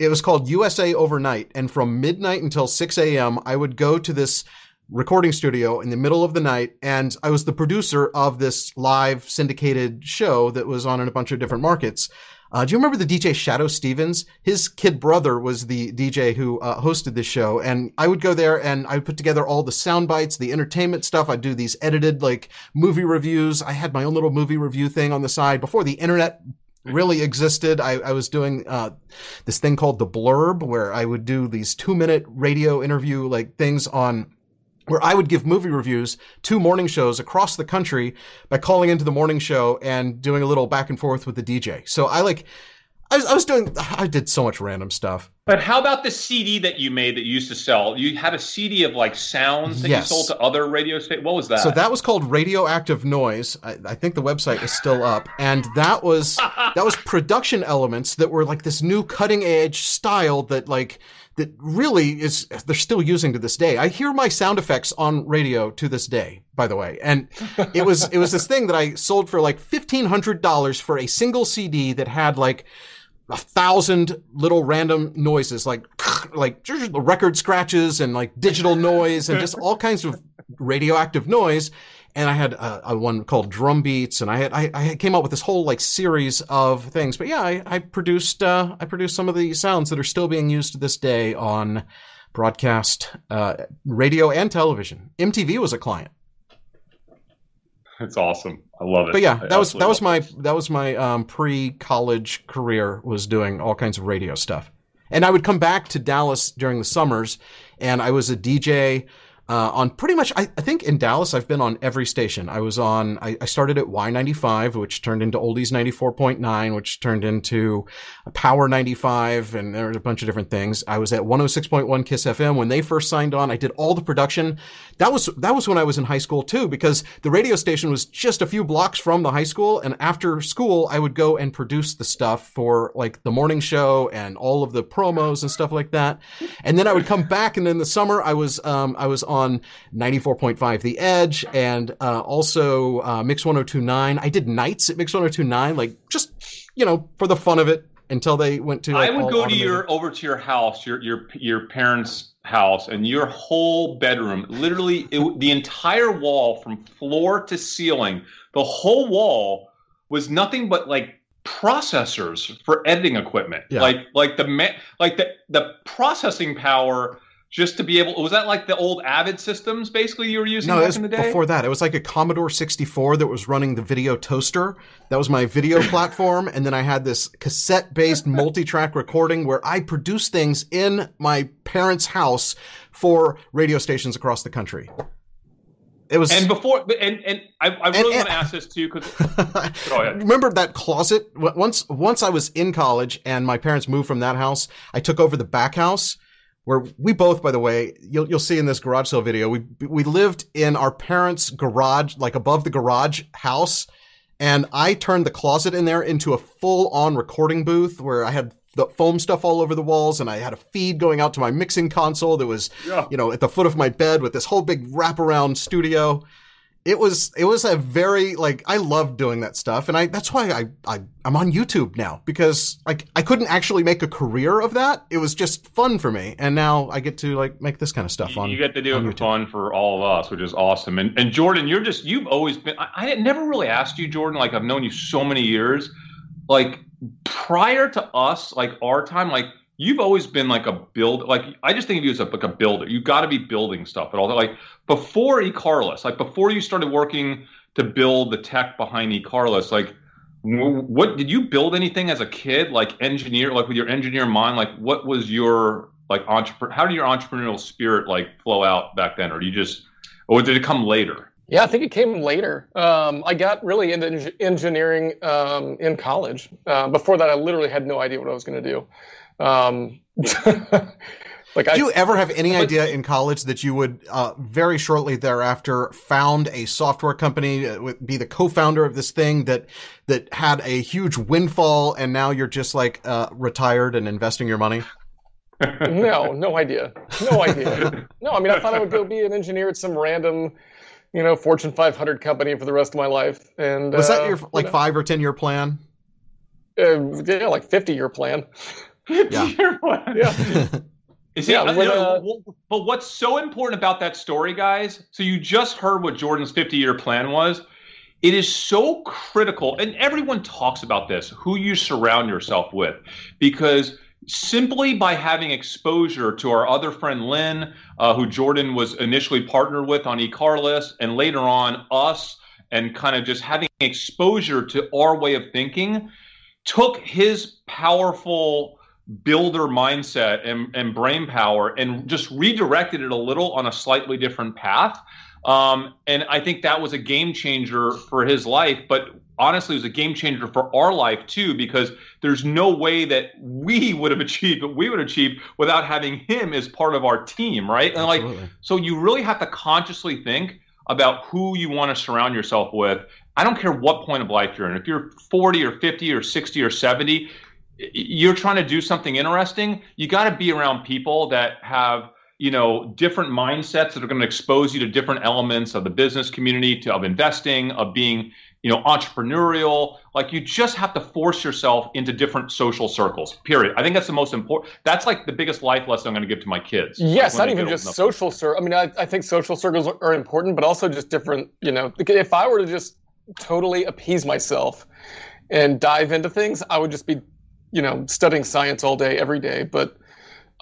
it was called USA Overnight. And from midnight until 6 a.m., I would go to this recording studio in the middle of the night. And I was the producer of this live syndicated show that was on in a bunch of different markets. Uh, do you remember the DJ Shadoe Stevens? His kid brother was the DJ who uh, hosted this show, and I would go there and I would put together all the sound bites, the entertainment stuff. I'd do these edited like movie reviews. I had my own little movie review thing on the side before the internet really existed. I, I was doing uh, this thing called the blurb, where I would do these two minute radio interview like things on where I would give movie reviews to morning shows across the country by calling into the morning show and doing a little back and forth with the DJ. So I like, I was, I was doing, I did so much random stuff. But how about the CD that you made that you used to sell? You had a CD of like sounds that Yes. you sold to other radio stations. What was that? So that was called Radioactive Noise. I, I think the website is still up, and that was [laughs] that was production elements that were like this new cutting edge style that like that really is they're still using to this day. I hear my sound effects on radio to this day, by the way, and it was it was this thing that I sold for like fifteen hundred dollars for a single CD that had like a thousand little random noises like [clears throat] like record scratches and like digital noise and just all kinds of radioactive noise. And I had a, a one called drum beats and I had I, I came up with this whole like series of things. But yeah I, I produced uh, I produced some of the sounds that are still being used to this day on broadcast uh, radio and television. MTV was a client. It's awesome. I love it. but yeah I that was that was my that was my um, pre-college career was doing all kinds of radio stuff and i would come back to dallas during the summers and i was a dj uh, on pretty much I, I think in dallas i've been on every station. I was on I, I started at y95 which turned into oldies 94.9 which turned into power 95 and there were a bunch of different things. I was at 106.1 kiss fm when they first signed on i did all the production. That was that was when I was in high school too, because the radio station was just a few blocks from the high school, and after school I would go and produce the stuff for like the morning show and all of the promos and stuff like that. And then I would come back, and in the summer I was um, I was on point five The Edge and uh, also uh, Mix one zero two nine. I did nights at Mix one zero two nine, like just you know for the fun of it until they went to. I would go to your over to your house, your your your parents' house, and your whole bedroom, literally it, the entire wall from floor to ceiling, the whole wall was nothing but like processors for editing equipment. Yeah. Like like the like the the processing power just to be able was that like the old Avid systems basically you were using No, back it was in the day? before that. It was like a Commodore 64 that was running the video toaster. That was my video [laughs] platform. And then I had this cassette based [laughs] multi track recording where I produced things in my parents' house for radio stations across the country. It was. and before and and I, I really And- want to ask this too because. [laughs] Remember that closet? Once, once I was in college and my parents moved from that house, I took over the back house where we both, by the way, you'll, you'll see in this garage sale video, we, we lived in our parents' garage, like above the garage house. And I turned the closet in there into a full on recording booth where I had the foam stuff all over the walls and I had a feed going out to my mixing console that was, Yeah. you know, at the foot of my bed with this whole big wraparound studio it was it was a very like I loved doing that stuff and I that's why I, I I'm on YouTube now because like I couldn't actually make a career of that. It was just fun for me. And now I get to like make this kind of stuff on you get to do it for fun for all of us, which is awesome. And and Jordan, you're just you've always been. I, I never really asked you, Jordan. Like I've known you so many years. Like prior to us, like our time, like you've always been like a build. Like I just think of you as a, like a builder. You got to be building stuff at all. Like before eCarList, like before you started working to build the tech behind eCarList, like. What did you build anything as a kid, like engineer, like with your engineer mind? Like, what was your like entrepreneur? How did your entrepreneurial spirit like flow out back then, or do you just, or did it come later? Yeah, I think it came later. Um, I got really into engineering um, in college. Uh, before that, I literally had no idea what I was going to do. Um, [laughs] like I, you ever have any idea in college that you would uh, very shortly thereafter found a software company, uh, be the co-founder of this thing that that had a huge windfall, and now you're just like uh, retired and investing your money? no, no idea, no idea. No, I mean, I thought I would go be an engineer at some random, you know, Fortune 500 company for the rest of my life. And Was uh, that your you like know, five or ten year plan? uh, yeah, like 50 year plan? Yeah. Yeah. [laughs] Is Yeah, it, when, uh, well, but what's so important about that story, guys? So you just heard what Jordan's 50 year plan was. It is so critical, and everyone talks about this who you surround yourself with, because simply by having exposure to our other friend Lynn, uh, who Jordan was initially partnered with on eCarList, and later on us, and kind of just having exposure to our way of thinking, took his powerful builder mindset and, and brain power and just redirected it a little on a slightly different path. Um, and I think that was a game changer for his life. But honestly, it was a game changer for our life too, because there's no way that we would have [laughs] achieved what we would achieve without having him as part of our team, right? And Absolutely. like, so you really have to consciously think about who you want to surround yourself with. I don't care what point of life you're in. If you're 40 or 50 or 60 or 70, you're trying to do something interesting. You got to be around people that have you know different mindsets that are going to expose you to different elements of the business community to of investing of being you know entrepreneurial like you just have to force yourself into different social circles period i think that's the most important that's like the biggest life lesson i'm going to give to my kids Yes, not even just social circles. I mean, I, I think social circles are important, but also just different. You know, if I were to just totally appease myself and dive into things, I would just be, you know, studying science all day, every day. But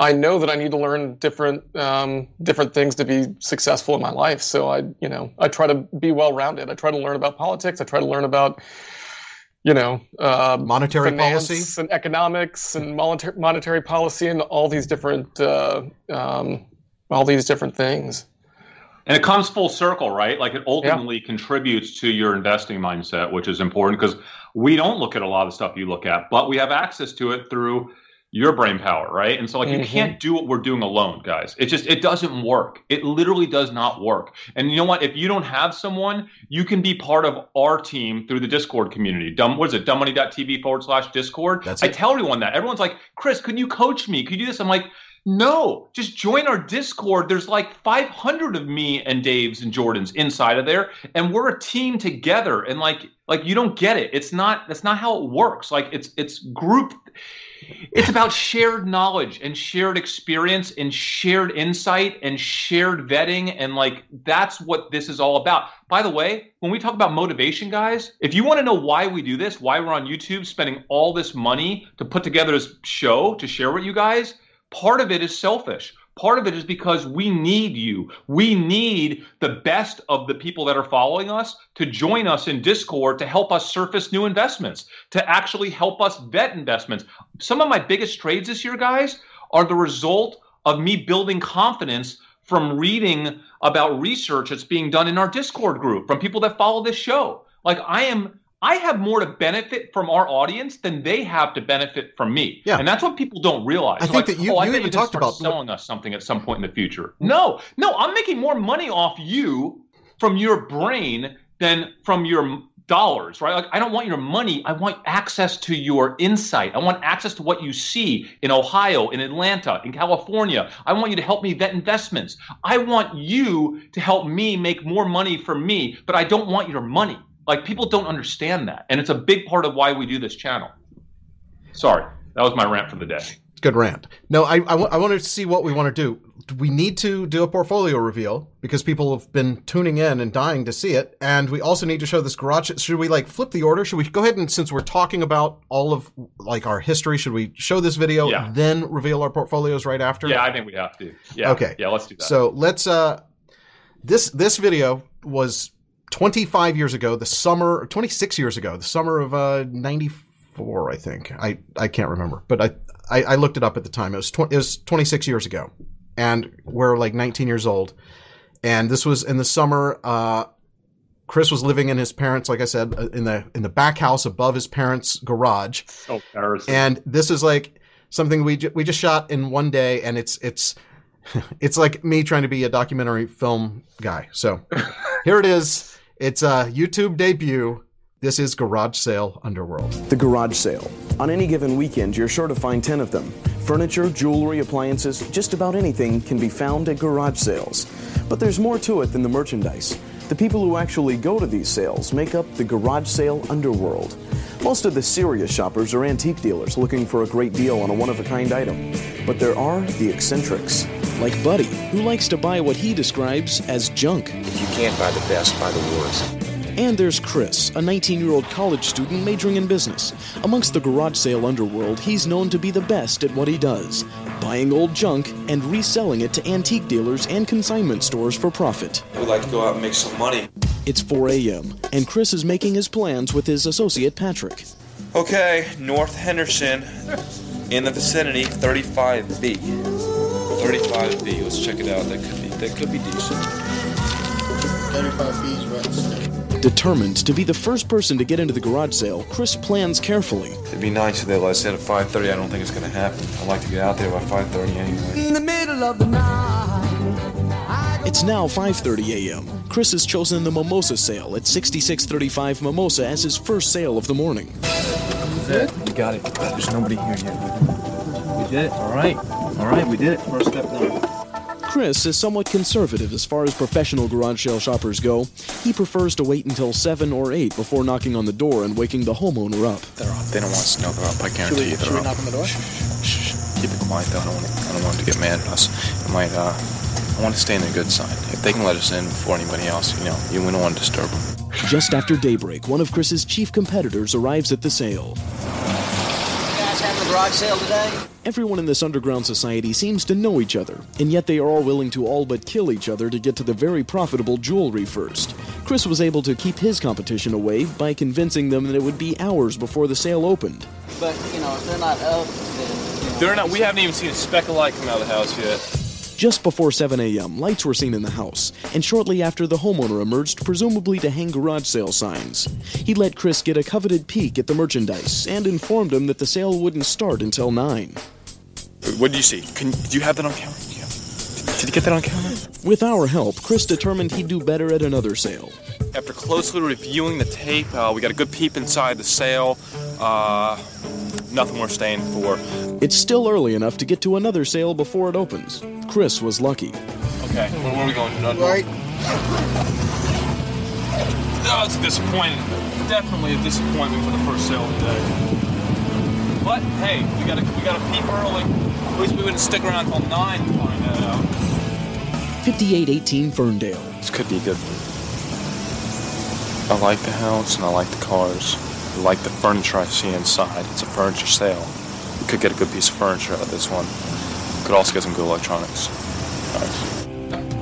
I know that I need to learn different um, different things to be successful in my life. So I, you know, I try to be well rounded. I try to learn about politics. I try to learn about, you know, uh, Monetary finance policy. and economics and monetary monetary policy and all these different uh, um, all these different things. And it comes full circle, right? Like it ultimately contributes to your investing mindset, which is important because we don't look at a lot of the stuff you look at, but we have access to it through your brain power, right? And so like you Mhm. can't do what we're doing alone, guys. It just it doesn't work. It literally does not work. And you know what? If you don't have someone, you can be part of our team through the Discord community. Dumb what is it? Dumbmoney.tv forward slash Discord. That's I it. tell everyone that. Everyone's like, Chris, can you coach me? Can you do this? I'm like, no, just join our Discord. There's like 500 of me and Dave's and Jordan's inside of there, and we're a team together. And like, like you don't get it. It's not. That's not how it works. Like it's it's group. It's about shared knowledge and shared experience and shared insight and shared vetting and like that's what this is all about. By the way, when we talk about motivation, guys, if you want to know why we do this, why we're on YouTube spending all this money to put together this show to share with you guys, part of it is selfish. Part of it is because we need you. We need the best of the people that are following us to join us in Discord to help us surface new investments, to actually help us vet investments. Some of my biggest trades this year, guys, are the result of me building confidence from reading about research that's being done in our Discord group from people that follow this show. Like I am I have more to benefit from our audience than they have to benefit from me. Yeah. And that's what people don't realize. I They're think like, that you- oh, you even talked about- selling us something at some point in the future. No, no, I'm making more money off you from your brain than from your dollars, right? Like I don't want your money. I want access to your insight. I want access to what you see in Ohio, in Atlanta, in California. I want you to help me vet investments. I want you to help me make more money for me, but I don't want your money. Like people don't understand that. And it's a big part of why we do this channel. Sorry. That was my rant for the day. Good rant. No, I, I, wa- wanted to see what we want to do. We need to do a portfolio reveal because people have been tuning in and dying to see it. And we also need to show this garage. Should we like flip the order? Should we go ahead and since we're talking about all of like our history, should we show this video Yeah. then reveal our portfolios right after? Yeah, I think we have to. Yeah. Okay. Yeah, let's do that. So let's uh this this video was 25 years ago, the summer 26 years ago, the summer of uh 94, I think. I I can't remember, but I I, I looked it up at the time. It was tw- it was 26 years ago. And we're like 19 years old. And this was in the summer uh Chris was living in his parents, like I said, uh, in the in the back house above his parents' garage so embarrassing. and this is like something we ju- we just shot in one day and it's it's [laughs] it's like me trying to be a documentary film guy so [laughs] here it is it's a youtube debut this is garage sale underworld The garage sale. On any given weekend, you're sure to find 10 of them. Furniture, jewelry, appliances, just about anything can be found at garage sales. But there's more to it than the merchandise. The people who actually go to these sales make up the garage sale underworld. Most of the serious shoppers are antique dealers looking for a great deal on a one of a kind item. But there are the eccentrics. Like Buddy, who likes to buy what he describes as junk. If you can't buy the best, buy the worst. And there's Chris, a 19 year old college student majoring in business. Amongst the garage sale underworld, he's known to be the best at what he does buying old junk and reselling it to antique dealers and consignment stores for profit. We'd like to go out and make some money. It's 4 a.m., and Chris is making his plans with his associate Patrick. Okay, North Henderson, in the vicinity, 35B. 35B. Let's check it out. That could be that could be decent. 35 fees right Determined to be the first person to get into the garage sale, Chris plans carefully. It'd be nice if they let us in at 5:30. I don't think it's gonna happen. I'd like to get out there by 5:30 anyway. In the middle of the night. It's now 5:30 a.m. Chris has chosen the mimosa sale at 6635 Mimosa as his first sale of the morning. That's it. We got it. There's nobody here yet. We did it. All right. All right. We did it. First step done. Chris is somewhat conservative as far as professional garage sale shoppers go. He prefers to wait until 7 or 8 before knocking on the door and waking the homeowner up. They're up. They don't want us to know they're up. I guarantee we- you they're should we up. knock on the door? Shh, shh, shh. Keep it quiet though. I don't want I don't want them to get mad at us. It might. Uh, I want to stay in their good side. If they can let us in before anybody else, you know, you we don't want to disturb them. Just after daybreak, one of Chris's chief competitors arrives at the sale. Having a garage sale today? Everyone in this underground society seems to know each other, and yet they are all willing to all but kill each other to get to the very profitable jewelry first. Chris was able to keep his competition away by convincing them that it would be hours before the sale opened. But, you know, if they're not up, then. You know, They're not. We haven't even seen a speck of light come out of the house yet. Just before 7 a.m., lights were seen in the house, and shortly after, the homeowner emerged, presumably to hang garage sale signs. He let Chris get a coveted peek at the merchandise and informed him that the sale wouldn't start until 9. What did you see? Can did you have that on camera? Yeah. Did you get that on camera? With our help, Chris determined he'd do better at another sale. After closely reviewing the tape, uh, we got a good peep inside the sale. Uh, nothing worth staying for. It's still early enough to get to another sale before it opens. Chris was lucky. Okay, where, where are we going? No, no. Right. Oh, it's a disappointment. Definitely a disappointment for the first sale of the day. But hey, we got to we got to peep early. At least we wouldn't stick around till nine to find that out. 5818 Ferndale. This could be a good. I like the house and I like the cars. I like the furniture I see inside. It's a furniture sale. We could get a good piece of furniture out of this one. Could also get some good electronics.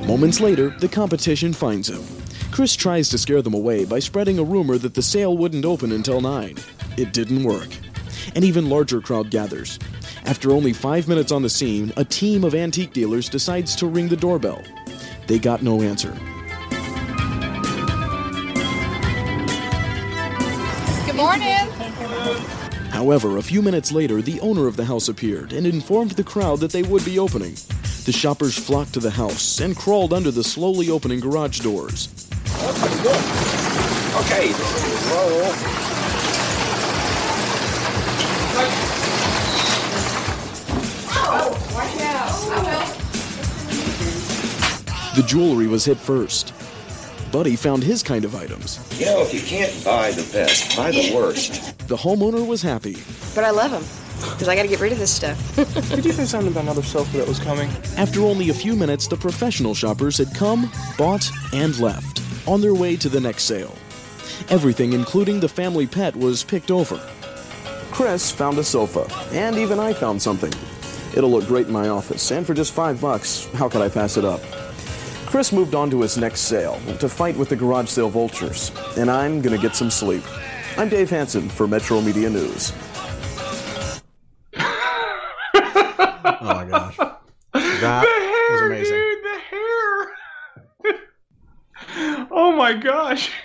Moments later, the competition finds him. Chris tries to scare them away by spreading a rumor that the sale wouldn't open until 9. It didn't work. An even larger crowd gathers. After only five minutes on the scene, a team of antique dealers decides to ring the doorbell. They got no answer. Morning. However, a few minutes later, the owner of the house appeared and informed the crowd that they would be opening. The shoppers flocked to the house and crawled under the slowly opening garage doors. Okay. The jewelry was hit first. Buddy found his kind of items. You know, if you can't buy the best, buy the worst. The homeowner was happy. But I love him because I got to get rid of this stuff. [laughs] Did you say something about another sofa that was coming? After only a few minutes, the professional shoppers had come, bought, and left, on their way to the next sale. Everything, including the family pet, was picked over. Chris found a sofa, and even I found something. It'll look great in my office, and for just five bucks, how could I pass it up? Chris moved on to his next sale to fight with the garage sale vultures, and I'm gonna get some sleep. I'm Dave Hanson for Metro Media News. Oh my gosh. [laughs] That was amazing. dude, the hair. [laughs] oh my gosh, [laughs]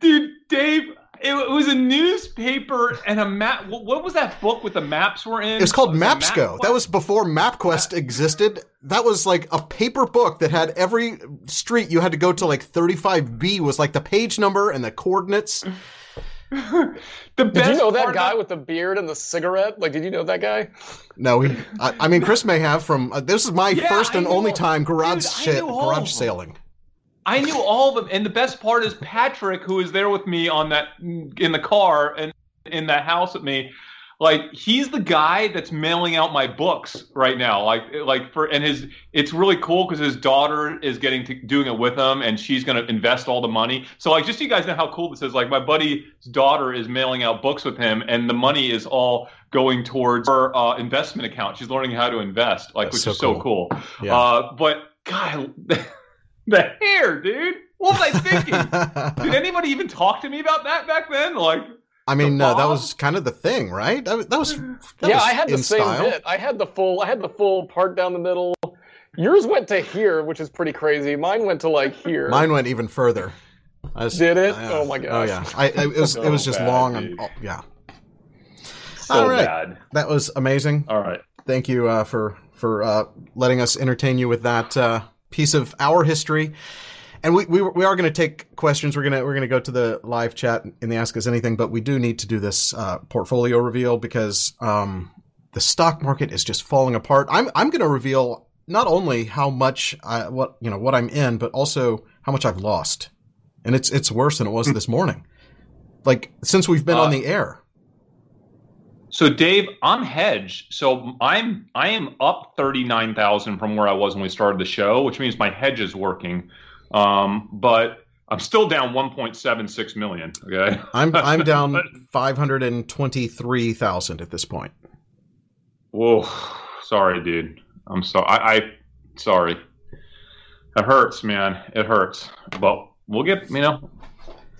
dude, Dave. It, it was a newspaper and a map. What, what was that book with the maps were in? It was called it Mapsco. That was before MapQuest existed. That was like a paper book that had every street you had to go to like 35B was like the page number and the coordinates. [laughs] the Did you know that guy about- with the beard and the cigarette? Like, did you know that guy? No, he, [laughs] I, I mean Chris may have from uh, this is my Yeah, first I and knew only time garage Dude, I shit, knew all of garage them. sailing. I knew all of them, and the best part is Patrick, who was there with me on that in the car and in that house with me. Like he's the guy that's mailing out my books right now. Like like for and his it's really cool because his daughter is getting to doing it with him, and she's going to invest all the money. So like just so you guys know how cool this is. Like my buddy's daughter is mailing out books with him, and the money is all going towards her uh, investment account. She's learning how to invest, like That's which so is so cool. Yeah. Uh, but God. [laughs] The hair, dude. What was I thinking? [laughs] Did anybody even talk to me about that back then? Like, I mean, The uh, that was kind of the thing, right? That, was- that was that yeah, was I had the same style. bit. I had the full. I had the full part down the middle. Yours went to here, which is pretty crazy. Mine went to like here. Mine went even further. I was- Did it? uh, oh my gosh. Oh yeah. I, I- it was it was [laughs] just So long bad, and oh, yeah. So All right. bad. That was amazing. All right. Thank you uh, for for uh, letting us entertain you with that uh, piece of our history. And we, we, we are going to take questions. We're gonna we're gonna go to the live chat in the Ask Us Anything, but we do need to do this uh, portfolio reveal because um, the stock market is just falling apart. I'm I'm going to reveal not only how much I, what you know what I'm in, but also how much I've lost, and it's it's worse than it was this morning. Like since we've been Uh, on the air. So Dave, I'm hedged. So I'm I am up thirty nine thousand from where I was when we started the show, which means my hedge is working. Um, but I'm still down one point seven six million. Okay. [laughs] I'm I'm down [laughs] five hundred and twenty three thousand at this point. Whoa, sorry, dude. I'm sorry. I, I sorry. It hurts, man. It hurts. But we'll get you know,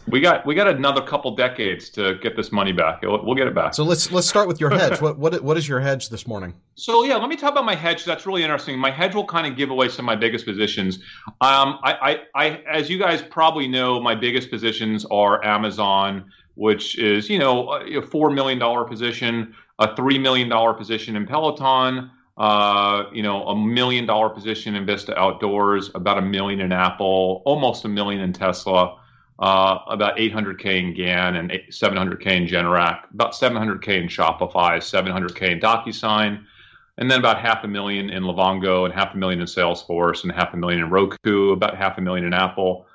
we got we got another couple decades to get this money back. We'll, we'll get it back. So let's let's start with your [laughs] hedge. What what what is your hedge this morning? So yeah, let me talk about my hedge. That's really interesting. My hedge will kind of give away some of my biggest positions. Um, I, I, I, as you guys probably know, my biggest positions are Amazon, which is you know a four million dollar position, a three million dollar position in Peloton, uh, you know a million dollar position in Vista Outdoors, about a million in Apple, almost a million in Tesla. Uh, about 800k in GAN and 700k in Generac, about 700k in Shopify, 700k in DocuSign, and then about half a million in Livongo and half a million in Salesforce and half a million in Roku, about half a million in Apple.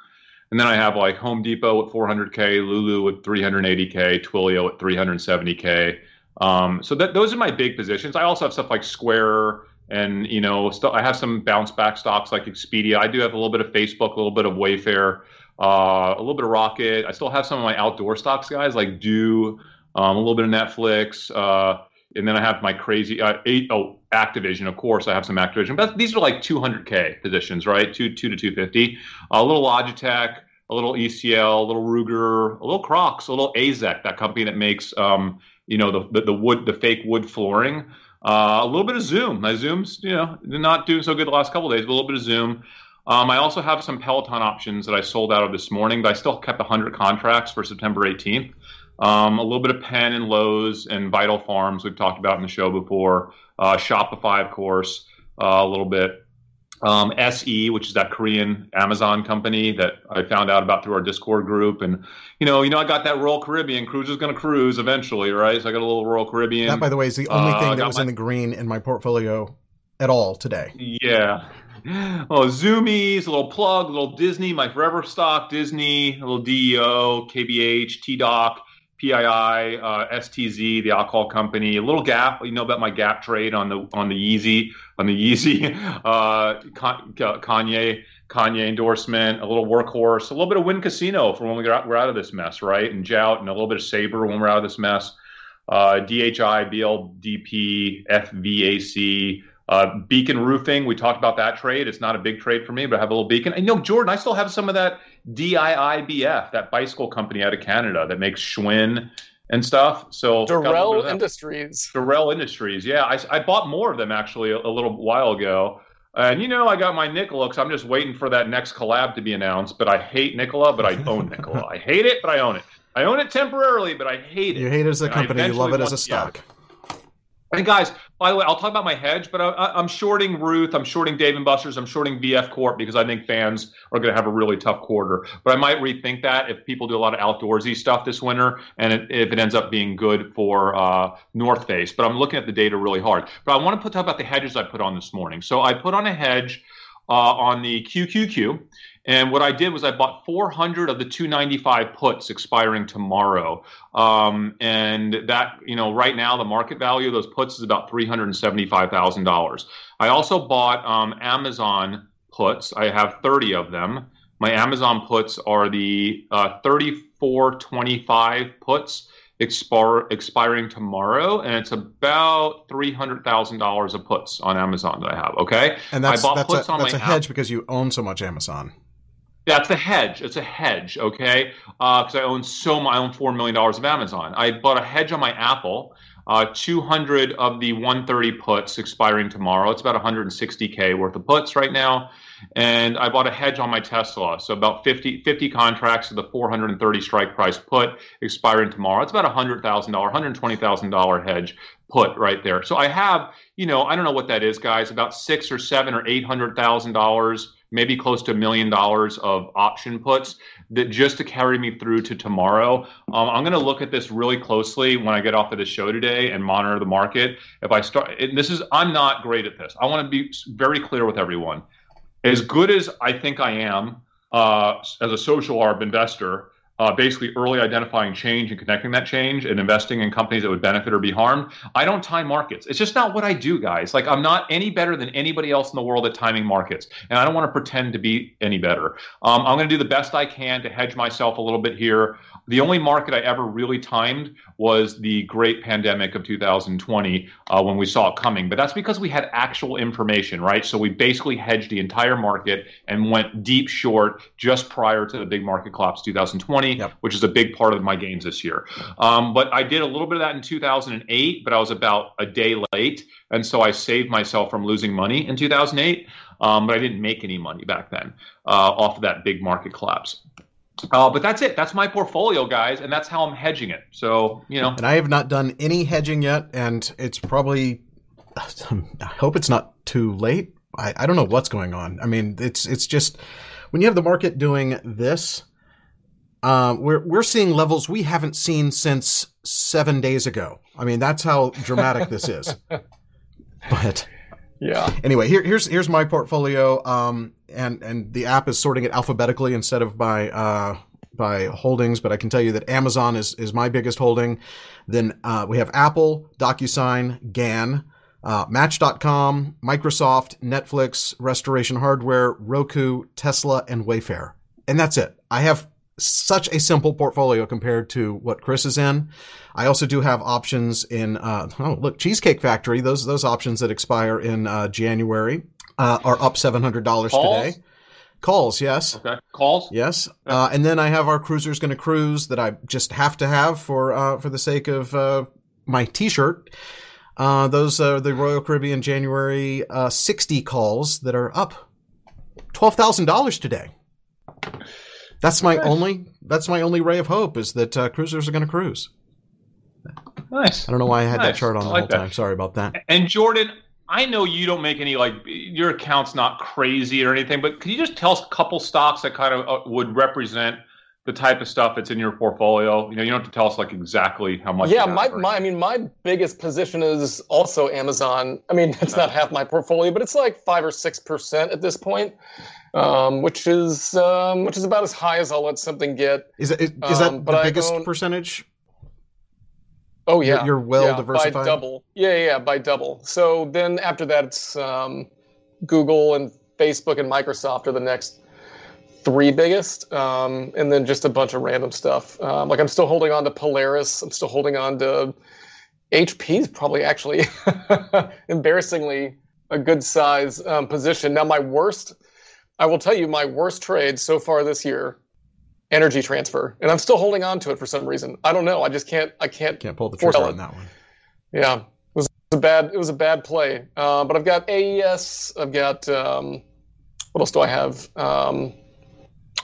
And then I have like Home Depot at 400K, Lulu at 380K, Twilio at 370K. Um, so that, those are my big positions. I also have stuff like Square and, you know, st- I have some bounce back stocks like Expedia. I do have a little bit of Facebook, a little bit of Wayfair, uh, a little bit of Rocket. I still have some of my outdoor stocks, guys, like Do, um, a little bit of Netflix. Uh, and then I have my crazy uh, eight oh Activision, of course. I have some Activision, but these are like 200k positions, right? Two two to 250. a little Logitech, a little ECL, a little Ruger, a little Crocs, a little Azek, that company that makes um, you know the, the the wood the fake wood flooring. Uh, a little bit of Zoom. My Zoom's you know not doing so good the last couple of days, but a little bit of Zoom. Um, I also have some Peloton options that I sold out of this morning, but I still kept 100 contracts for September 18th. Um, a little bit of Penn and Lowe's and Vital Farms we've talked about in the show before. Uh, Shopify, of course, uh, a little bit. Um, SE, which is that Korean Amazon company that I found out about through our Discord group, and you know, you know, I got that Royal Caribbean cruise is going to cruise eventually, right? So I got a little Royal Caribbean. That, by the way, is the only Uh, thing that was my- in the green in my portfolio at all today. Yeah. [laughs] Oh, Zoomies, a little plug, a little Disney, my forever stock, Disney, a little DEO, KBH, TDoc, PII, uh, STZ, the alcohol company, a little Gap. You know about my Gap trade on the on the Yeezy, on the Yeezy, [laughs] uh, Kanye. Kanye endorsement, a little workhorse, a little bit of Wynn Casino for when we got, we're out of this mess, right? And Jout, and a little bit of Sabre when we're out of this mess. Uh, DHI, BLDP, FVAC, uh, Beacon Roofing, we talked about that trade. It's not a big trade for me, but I have a little Beacon. And you know, Jordan, I still have some of that DIIBF, that bicycle company out of Canada that makes Schwinn and stuff. So got a little bit Dorel. Industries. Dorel Industries. Yeah, I, I bought more of them actually a, a little while ago. And you know, I got my Nikola, so I'm just waiting for that next collab to be announced. But I hate Nikola, but I own [laughs] Nikola. I hate it, but I own it. I own it temporarily, but I hate it. You hate it as a company, you love it as a want- yeah. stock. And guys, by the way, I'll talk about my hedge, but I, I'm shorting Ruth, I'm shorting Dave and Buster's, I'm shorting VF Corp because I think Vans are going to have a really tough quarter. But I might rethink that if people do a lot of outdoorsy stuff this winter, and it, if it ends up being good for uh, North Face. But I'm looking at the data really hard. But I want to talk about the hedges I put on this morning. So I put on a hedge uh, on the QQQ. And what I did was I bought 400 of the 295 puts expiring tomorrow. Um, and that, you know, right now the market value of those puts is about $375,000. I also bought um, Amazon puts. I have 30 of them. My Amazon puts are the uh, 3425 puts expire, expiring tomorrow, and it's about $300,000 of puts on Amazon that I have. Okay. And that's I bought that's puts a, on that's my a app. hedge because you own so much Amazon. That's a hedge. It's a hedge, okay? Because I own so much. I own four million dollars of Amazon. I bought a hedge on my Apple. uh, 200 of the 130 puts expiring tomorrow. It's about 160k worth of puts right now, and I bought a hedge on my Tesla, so about 50 50 contracts of the 430 strike price put expiring tomorrow. It's about a hundred thousand dollar, hundred twenty thousand dollar hedge put right there. So I have, you know, I don't know what that is, guys, about six or seven or eight hundred thousand dollars, maybe close to a million dollars of option puts that just to carry me through to tomorrow. Um, I'm going to look at this really closely when I get off of the show today and monitor the market. If I start, this is, I'm not great at this. I want to be very clear with everyone. As good as I think I am uh, as a social arb investor, uh, basically early identifying change and connecting that change and investing in companies that would benefit or be harmed. I don't time markets. It's just not what I do, guys. Like I'm not any better than anybody else in the world at timing markets, and I don't want to pretend to be any better. Um, I'm going to do the best I can to hedge myself a little bit here. The only market I ever really timed was the great pandemic of 2020 uh, when we saw it coming. But that's because we had actual information, right? So we basically hedged the entire market and went deep short just prior to the big market collapse 2020, yep. which is a big part of my gains this year. Um, but I did a little bit of that in 2008, but I was about a day late. And so I saved myself from losing money in 2008. Um, but I didn't make any money back then uh, off of that big market collapse. Uh, but that's it. That's my portfolio, guys, and that's how I'm hedging it. So you know, and I have not done any hedging yet, and it's probably. [laughs] I hope it's not too late. I, I don't know what's going on. I mean, it's it's just when you have the market doing this, uh, we're we're seeing levels we haven't seen since seven days ago. I mean, that's how dramatic this is. [laughs] But yeah. Anyway, here, here's here's my portfolio, um, and and the app is sorting it alphabetically instead of by uh, by holdings. But I can tell you that Amazon is is my biggest holding. Then uh, we have Apple, DocuSign, GAN. Uh, Match.com, Microsoft, Netflix, Restoration Hardware, Roku, Tesla, and Wayfair. And that's it. I have such a simple portfolio compared to what Chris is in. I also do have options in, uh, oh, look, Cheesecake Factory. Those, those options that expire in, uh, January, uh, are up $700 today. Calls, yes. Okay. Calls? Yes. Uh, and then I have our Cruisers Gonna Cruise that I just have to have for, uh, for the sake of, uh, my t-shirt. Uh, those are the Royal Caribbean January, uh, 60 calls that are up $12,000 today. That's my nice. only. That's my only ray of hope is that uh, cruisers are going to cruise. Nice. I don't know why I had nice. that chart on the like whole that. time. Sorry about that. And Jordan, I know you don't make any like your account's not crazy or anything, but can you just tell us a couple stocks that kind of uh, would represent the type of stuff that's in your portfolio? You know, you don't have to tell us like exactly how much. Yeah, my, my I mean, my biggest position is also Amazon. I mean, [laughs] it's not half my portfolio, but it's like five or six percent at this point um, which is um, which is about as high as I'll let something get. Is, is, is that um, the biggest own... percentage? Oh yeah, you're, well yeah, diversified. By double, yeah, yeah, by double. So then after that, it's um, Google and Facebook and Microsoft are the next three biggest, um, and then just a bunch of random stuff. Um, like I'm still holding on to Polaris. I'm still holding on to HP. Is probably actually [laughs] embarrassingly a good size um, position. Now my worst I will tell you my worst trade so far this year, energy transfer, and I'm still holding on to it for some reason. I don't know. I just can't. I can't. Can't pull the trigger on that one. Yeah, it was a bad. It was a bad play. Uh, but I've got AES. I've got um, what else do I have? Um,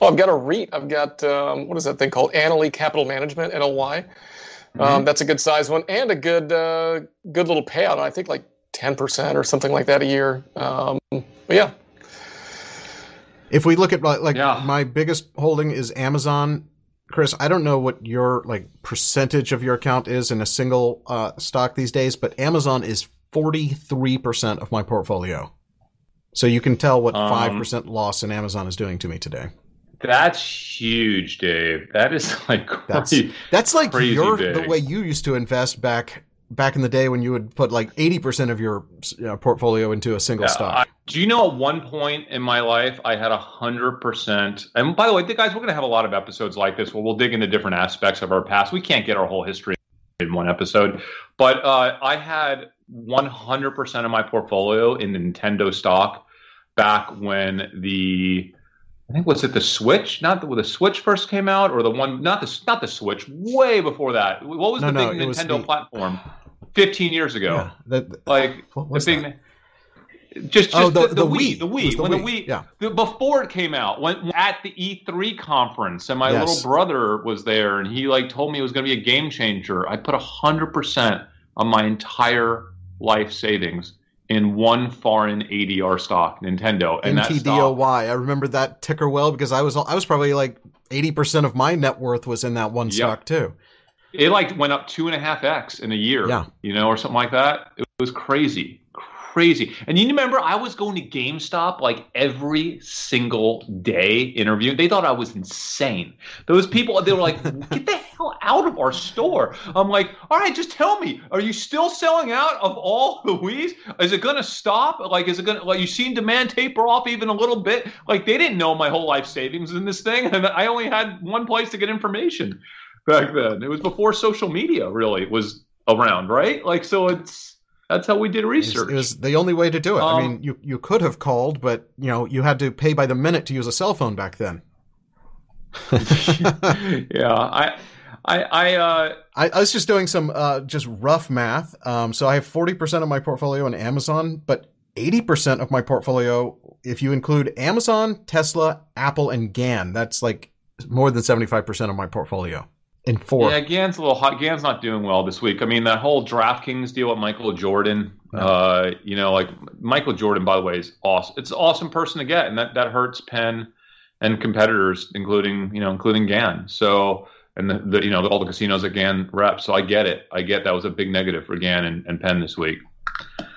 oh, I've got a REIT. I've got um, what is that thing called? Annaly Capital Management (NLY). Mm-hmm. Um, that's a good size one and a good uh, good little payout. I think like ten percent or something like that a year. Um, but yeah, if we look at like yeah. my biggest holding is Amazon. Chris, I don't know what your like percentage of your account is in a single uh, stock these days, but Amazon is 43% of my portfolio. So you can tell what um, 5% loss in Amazon is doing to me today. That's huge, Dave. That is like crazy, [laughs] that's, that's like your big. the way you used to invest back back in the day when you would put like 80% of your you know, portfolio into a single yeah, stock. I, do you know at one point in my life I had a hundred percent and by the way, guys, we're gonna have a lot of episodes like this where we'll dig into different aspects of our past. We can't get our whole history in one episode. But uh, I had 100% of my portfolio in Nintendo stock back when the I think was it the Switch? Not the, the Switch first came out, or the one not the not the Switch. Way before that. What was no, the no, big Nintendo the, platform? 15 years ago. Yeah, that- like what the big. that? Just, just Oh, the- the, the Wii, the Wii, the when the Wii, yeah. the- before it came out, when at the E3 conference, and my Yes. little brother was there, and he like told me it was going to be a game changer. I put hundred percent of my entire life savings in one foreign ADR stock, Nintendo, and that stock NTDOY. I remember that ticker well because I was I was probably like eighty percent of my net worth was in that one stock too. it like went up two and a half x in a year Yeah. you know or something like that it was crazy crazy and you remember i was going to gamestop like every single day interviewing they thought i was insane those people they were like [laughs] get the hell out of our store i'm like all right just tell me are you still selling out of all the Wii's? is it going to stop like is it going to like you seen demand taper off even a little bit like they didn't know my whole life savings in this thing and i only had one place to get information back then. It was before social media really was around, right? Like so it's that's how we did research. it was the only way to do it. I Um, mean, you you could have called, but you know you had to pay by the minute to use a cell phone back then. [laughs] yeah, I I I uh I, I was just doing some uh, just rough math. Um, so I have forty percent of my portfolio in Amazon, but eighty percent of my portfolio, if you include Amazon, Tesla, Apple, and GAN, that's like more than seventy-five percent of my portfolio in four. Yeah, Gan's a little hot. Gan's not doing well this week. I mean, that whole DraftKings deal with Michael Jordan. Uh, you know, like Michael Jordan, by the way, is awesome. It's an awesome person to get, and that that hurts Penn and competitors, including you know, including Gan. So. And the, the you know all the casinos that Gan rep, so I get it. I get that was a big negative for Gann and, and Penn this week. All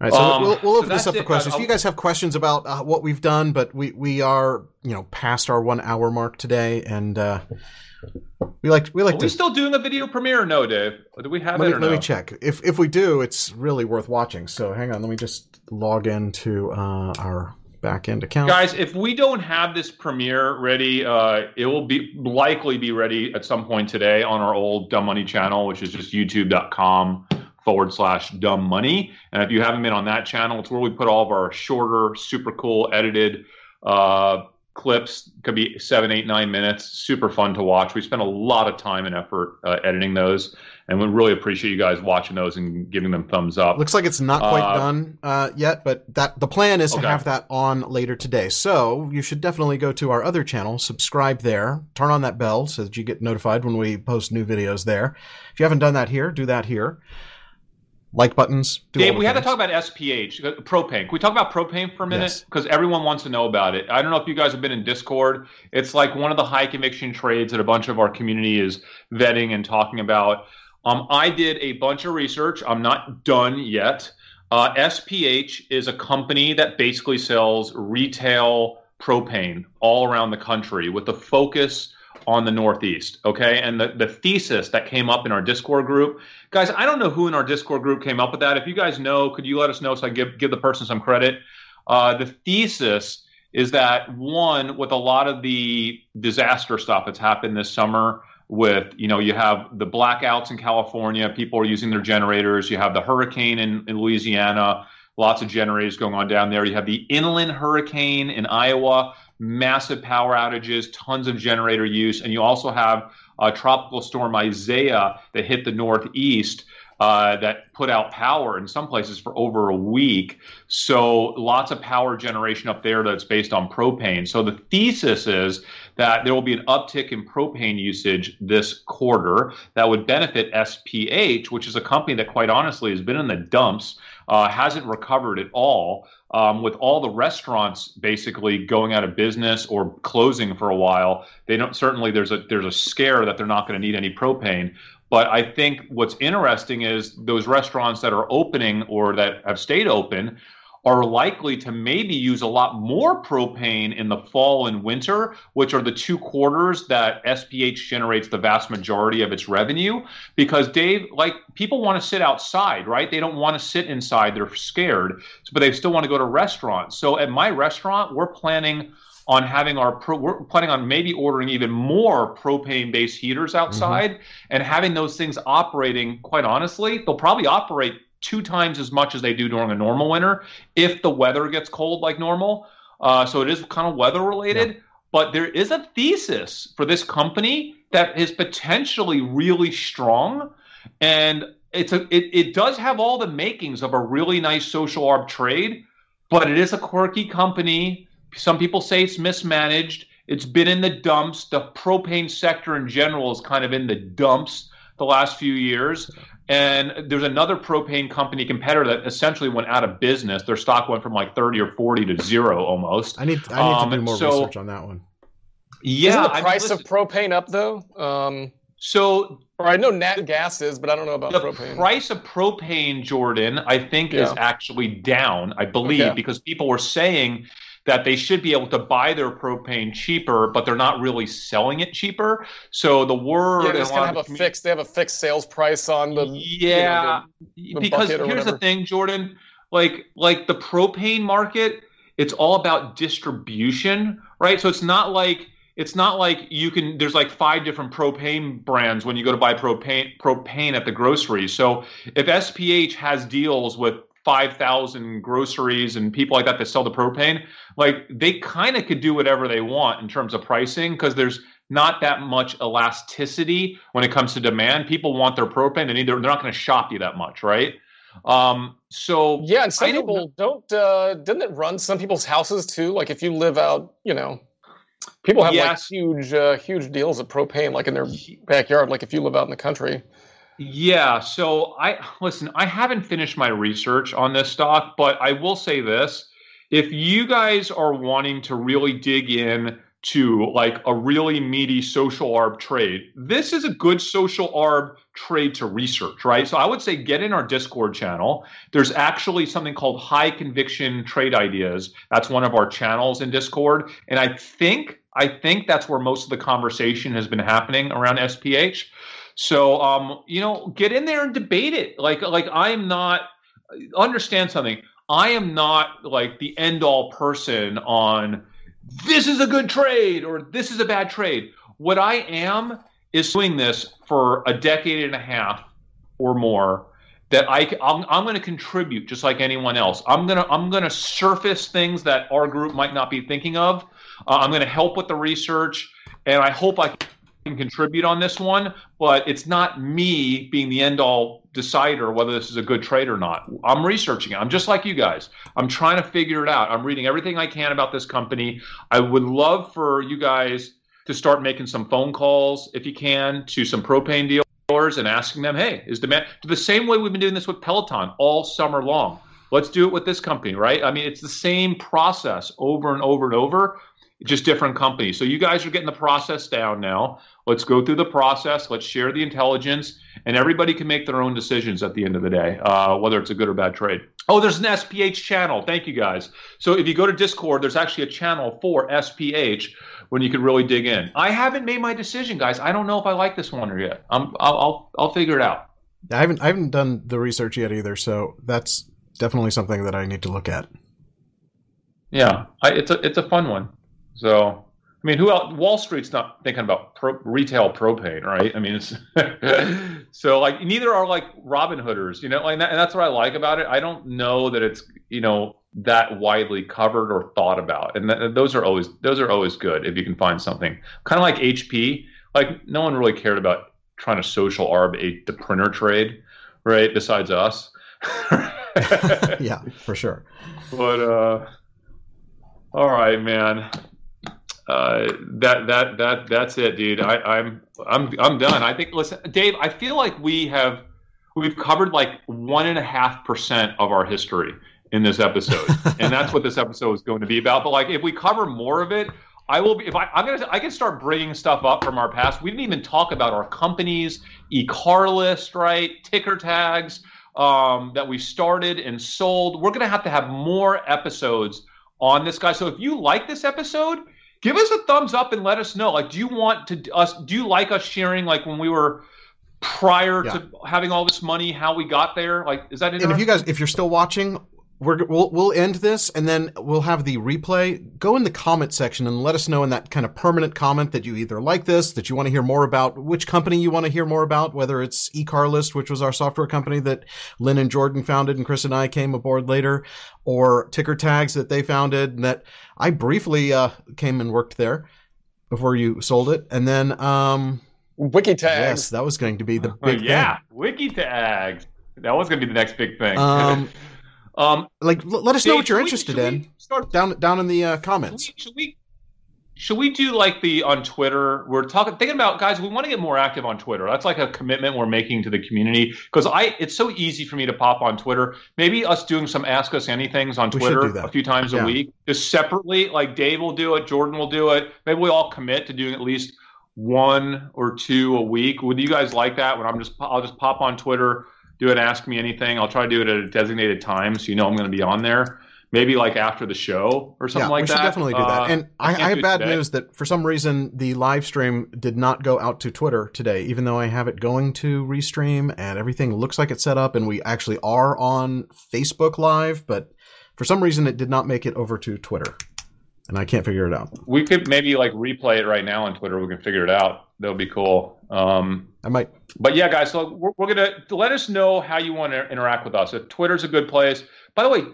right, so Um, we'll, we'll so open this up for questions. If you guys have questions about uh, what we've done, but we, we are you know past our one hour mark today, and uh, we like we like Are to we still doing a video premiere no, Dave? Do we have let it me, let no? me check. If if we do, it's really worth watching. So hang on, let me just log into uh, our back end account. Guys, if we don't have this premiere ready, uh, it will be likely be ready at some point today on our old Dumb Money channel, which is just youtube.com forward slash dumb money. And if you haven't been on that channel, it's where we put all of our shorter, super cool, edited uh, clips. Could be seven, eight, nine minutes. Super fun to watch. We spent a lot of time and effort uh, editing those, and we really appreciate you guys watching those and giving them thumbs up. Looks like it's not quite Uh, done uh, yet, but that the plan is Okay. to have that on later today. So you should definitely go to our other channel, subscribe there, turn on that bell so that you get notified when we post new videos there. If you haven't done that here, do that here. Like buttons. Do Dave, we have to talk about SPH, uh, propane. Can we talk about propane for a minute? Yes. Because everyone wants to know about it. I don't know if you guys have been in Discord. It's like one of the high conviction trades that a bunch of our community is vetting and talking about. Um, I did a bunch of research. I'm not done yet. Uh, SPH is a company that basically sells retail propane all around the country with a focus on the Northeast. Okay. And the, the thesis that came up in our Discord group, guys, I don't know who in our Discord group came up with that. If you guys know, could you let us know so I give, give the person some credit? Uh, the thesis is that one, with a lot of the disaster stuff that's happened this summer, with you know you have the blackouts in California, people are using their generators. You have the hurricane in, in Louisiana, lots of generators going on down there. You have the inland hurricane in Iowa, massive power outages, tons of generator use, and you also have uh, tropical storm Isaiah that hit the northeast. Uh, that put out power in some places for over a week. So lots of power generation up there that's based on propane. So the thesis is that there will be an uptick in propane usage this quarter that would benefit SPH, which is a company that quite honestly has been in the dumps, uh, hasn't recovered at all. Um, with all the restaurants basically going out of business or closing for a while, they don't certainly there's a there's a scare that they're not going to need any propane. But I think what's interesting is those restaurants that are opening or that have stayed open are likely to maybe use a lot more propane in the fall and winter, which are the two quarters that SPH generates the vast majority of its revenue. Because Dave, like people want to sit outside, right? They don't want to sit inside; they're scared, but they still want to go to restaurants. So at my restaurant, we're planning on having our pro, we're planning on maybe ordering even more propane based heaters outside mm-hmm. and having those things operating quite honestly they'll probably operate two times as much as they do during a normal winter if the weather gets cold like normal uh, so it is kind of weather related yeah. but there is a thesis for this company that is potentially really strong and it's a it, it does have all the makings of a really nice social arb trade, but it is a quirky company. Some people say it's mismanaged. It's been in the dumps. The propane sector in general is kind of in the dumps the last few years. And there's another propane company competitor that essentially went out of business. Their stock went from like 30 or 40 to zero almost. I need I need Um, to do more so- research on that one. Yeah, Isn't the I mean, price listen, of propane up though? Um, so or I know nat gas is, but I don't know about the propane. price of propane, Jordan, I think is actually down. I believe Okay. because people were saying that they should be able to buy their propane cheaper, but they're not really selling it cheaper. So the word yeah, they lot of have a the fixed. They have a fixed sales price on the. you know, yeah, the because here's the thing, Jordan. Like like the propane market, it's all about distribution, right? So it's not like it's not like you can there's like five different propane brands when you go to buy propane propane at the grocery. So if SPH has deals with 5,000 groceries and people like that that sell the propane, like they kind of could do whatever they want in terms of pricing because there's not that much elasticity when it comes to demand. People want their propane and either they're not going to shop you that much, right? Um, so Yeah, and some don't people don't. uh Didn't it run some people's houses too? Like if you live out, you know, people have Yes. like huge, uh huge deals of propane, like in their backyard. Like if you live out in the country. Yeah, so I listen, I haven't finished my research on this stock, but I will say this. If you guys are wanting to really dig in to like a really meaty social arb trade, this is a good social arb trade to research, right? So I would say get in our Discord channel. There's actually something called high conviction trade ideas. That's one of our channels in Discord, and I think I think that's where most of the conversation has been happening around SPH. So, um, you know, get in there and debate it. Like, like I am not. Understand something. I am not like the end all person on this is a good trade or this is a bad trade. What I am is doing this for a decade and a half or more. That I, I'm, I'm going to contribute just like anyone else. I'm gonna, I'm gonna surface things that our group might not be thinking of. Uh, I'm going to help with the research, and I hope I can contribute on this one, but it's not me being the end all decider whether this is a good trade or not. I'm researching it. I'm just like you guys. I'm trying to figure it out. I'm reading everything I can about this company. I would love for you guys to start making some phone calls if you can to some propane dealers and asking them, hey, is demand the same way we've been doing this with Peloton all summer long? Let's do it with this company, right? I mean, it's the same process over and over and over just different companies. So you guys are getting the process down now. Let's go through the process. Let's share the intelligence, and everybody can make their own decisions at the end of the day, uh, whether it's a good or bad trade. Oh, there's an SPH channel. Thank you guys. So if you go to Discord, there's actually a channel for SPH when you can really dig in. I haven't made my decision, guys. I don't know if I like this one or yet. I'm, I'll, I'll, I'll figure it out. I haven't I haven't done the research yet either, so that's definitely something that I need to look at. Yeah, I, it's a it's a fun one. So, I mean, who else? Wall Street's not thinking about pro, retail propane, right? I mean, it's [laughs] so like neither are like Robin Hooders, you know, like that, and that's what I like about it. I don't know that it's you know that widely covered or thought about, and th- those are always those are always good if you can find something kind of like HP. Like no one really cared about trying to social arb a, the printer trade, right? Besides us. [laughs] yeah, for sure. But uh, all right, man. Uh, that that that that's it, dude. I, I'm I'm I'm done. I think. Listen, Dave. I feel like we have we've covered like one and a half percent of our history in this episode, [laughs] and that's what this episode is going to be about. But like, if we cover more of it, I will be. If I, I'm gonna, I can start bringing stuff up from our past. We didn't even talk about our companies, eCarList, right? Ticker tags um, that we started and sold. We're gonna have to have more episodes on this guy. So if you like this episode, give us a thumbs up and let us know. Like, do you want to us? Do you like us sharing like when we were prior Yeah. to having all this money, how we got there? Like, is that And if you guys, if you're still watching, we're, we'll we'll end this and then we'll have the replay. Go in the comment section and let us know in that kind of permanent comment that you either like this, that you want to hear more about, which company you want to hear more about, whether it's eCarList, which was our software company that Lynn and Jordan founded and Chris and I came aboard later, or Ticker Tags that they founded and that I briefly uh, came and worked there before you sold it, and then um, Wiki tags. Yes, that was going to be the Oh, big yeah, wiki tags. That was going to be the next big thing. thing. Um, [laughs] um, like, l- let us know Dave, what you're should we- interested in start- down down in the uh, comments. should we should we do like the on Twitter? We're talking thinking about guys. We want to get more active on Twitter. That's like a commitment we're making to the community because I it's so easy for me to pop on Twitter. Maybe us doing some ask us anythings on We Twitter a few times Yeah. a week, just separately. Like Dave will do it, Jordan will do it. Maybe we all commit to doing at least one or two a week. Would you guys like that? When I'm just I'll just pop on Twitter, do an ask me anything. I'll try to do it at a designated time so you know I'm going to be on there. Maybe like after the show or something yeah, like we should that. definitely do that. Uh, And I, can't I have bad today. news that for some reason the live stream did not go out to Twitter today, even though I have it going to restream and everything looks like it's set up and we actually are on Facebook Live, but for some reason it did not make it over to Twitter. And I can't figure it out. We could maybe like replay it right now on Twitter. We can figure it out. That would be cool. Um, I might. But yeah, guys, so we're, we're gonna let us know how you want to interact with us. If Twitter's a good place. By the way,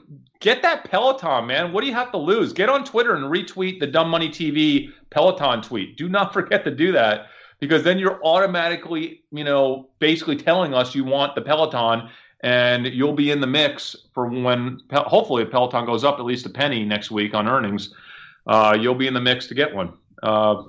get that Peloton, man. What do you have to lose? Get on Twitter and retweet the Dumb Money TV Peloton tweet. Do not [laughs] forget to do that because then you're automatically, you know, basically telling us you want the Peloton, and you'll be in the mix for when hopefully if Peloton goes up at least a penny next week on earnings. Uh, you'll be in the mix to get one. Uh,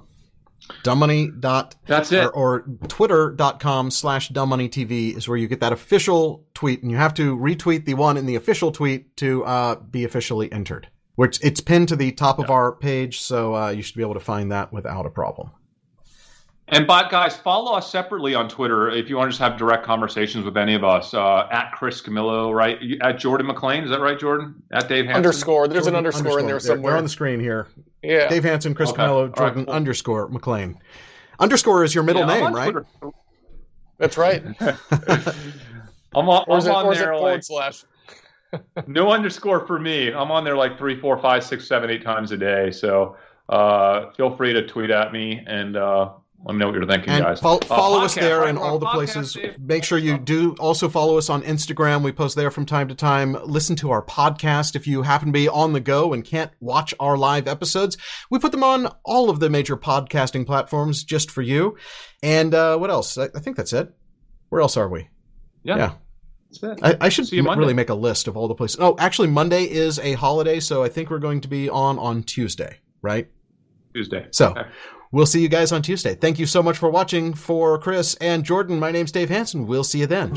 Dumbmoney dot That's it. or, or twitter.com slash dumbmoneytv is where you get that official tweet and you have to retweet the one in the official tweet to uh, be officially entered which it's pinned to the top of our page so uh, you should be able to find that without a problem And but guys, follow us separately on Twitter if you want to just have direct conversations with any of us. Uh, at Chris Camillo, right? At Jordan McLean, is that right, Jordan? At Dave Hansen? Underscore. There's an Jordan underscore in there somewhere. they're on the screen here Yeah. dave hansen chris Okay. camillo All right, jordan cool. underscore mclean underscore is your middle Yeah, name right Twitter. That's right. [laughs] I'm on, Or is I'm it, on or is it there forward like slash? [laughs] no underscore for me. I'm on there like three, four, five, six, seven, eight times a day. So uh, feel free to tweet at me and uh, let me know what you're thinking, and guys. fol- Uh, follow us podcast, there right? in all the places. Dave? Make sure you do also follow us on Instagram. We post there from time to time. Listen to our podcast if you happen to be on the go and can't watch our live episodes. We put them on all of the major podcasting platforms just for you. And uh, what else? I, I think that's it. Where else are we? Yeah. Yeah. That's it. I, I should m- really make a list of all the places. Oh, actually, Monday is a holiday, so I think we're going to be on on Tuesday, right? Tuesday. So Okay. We'll see you guys on Tuesday. Thank you so much for watching. For Chris and Jordan, my name's Dave Hansen. We'll see you then.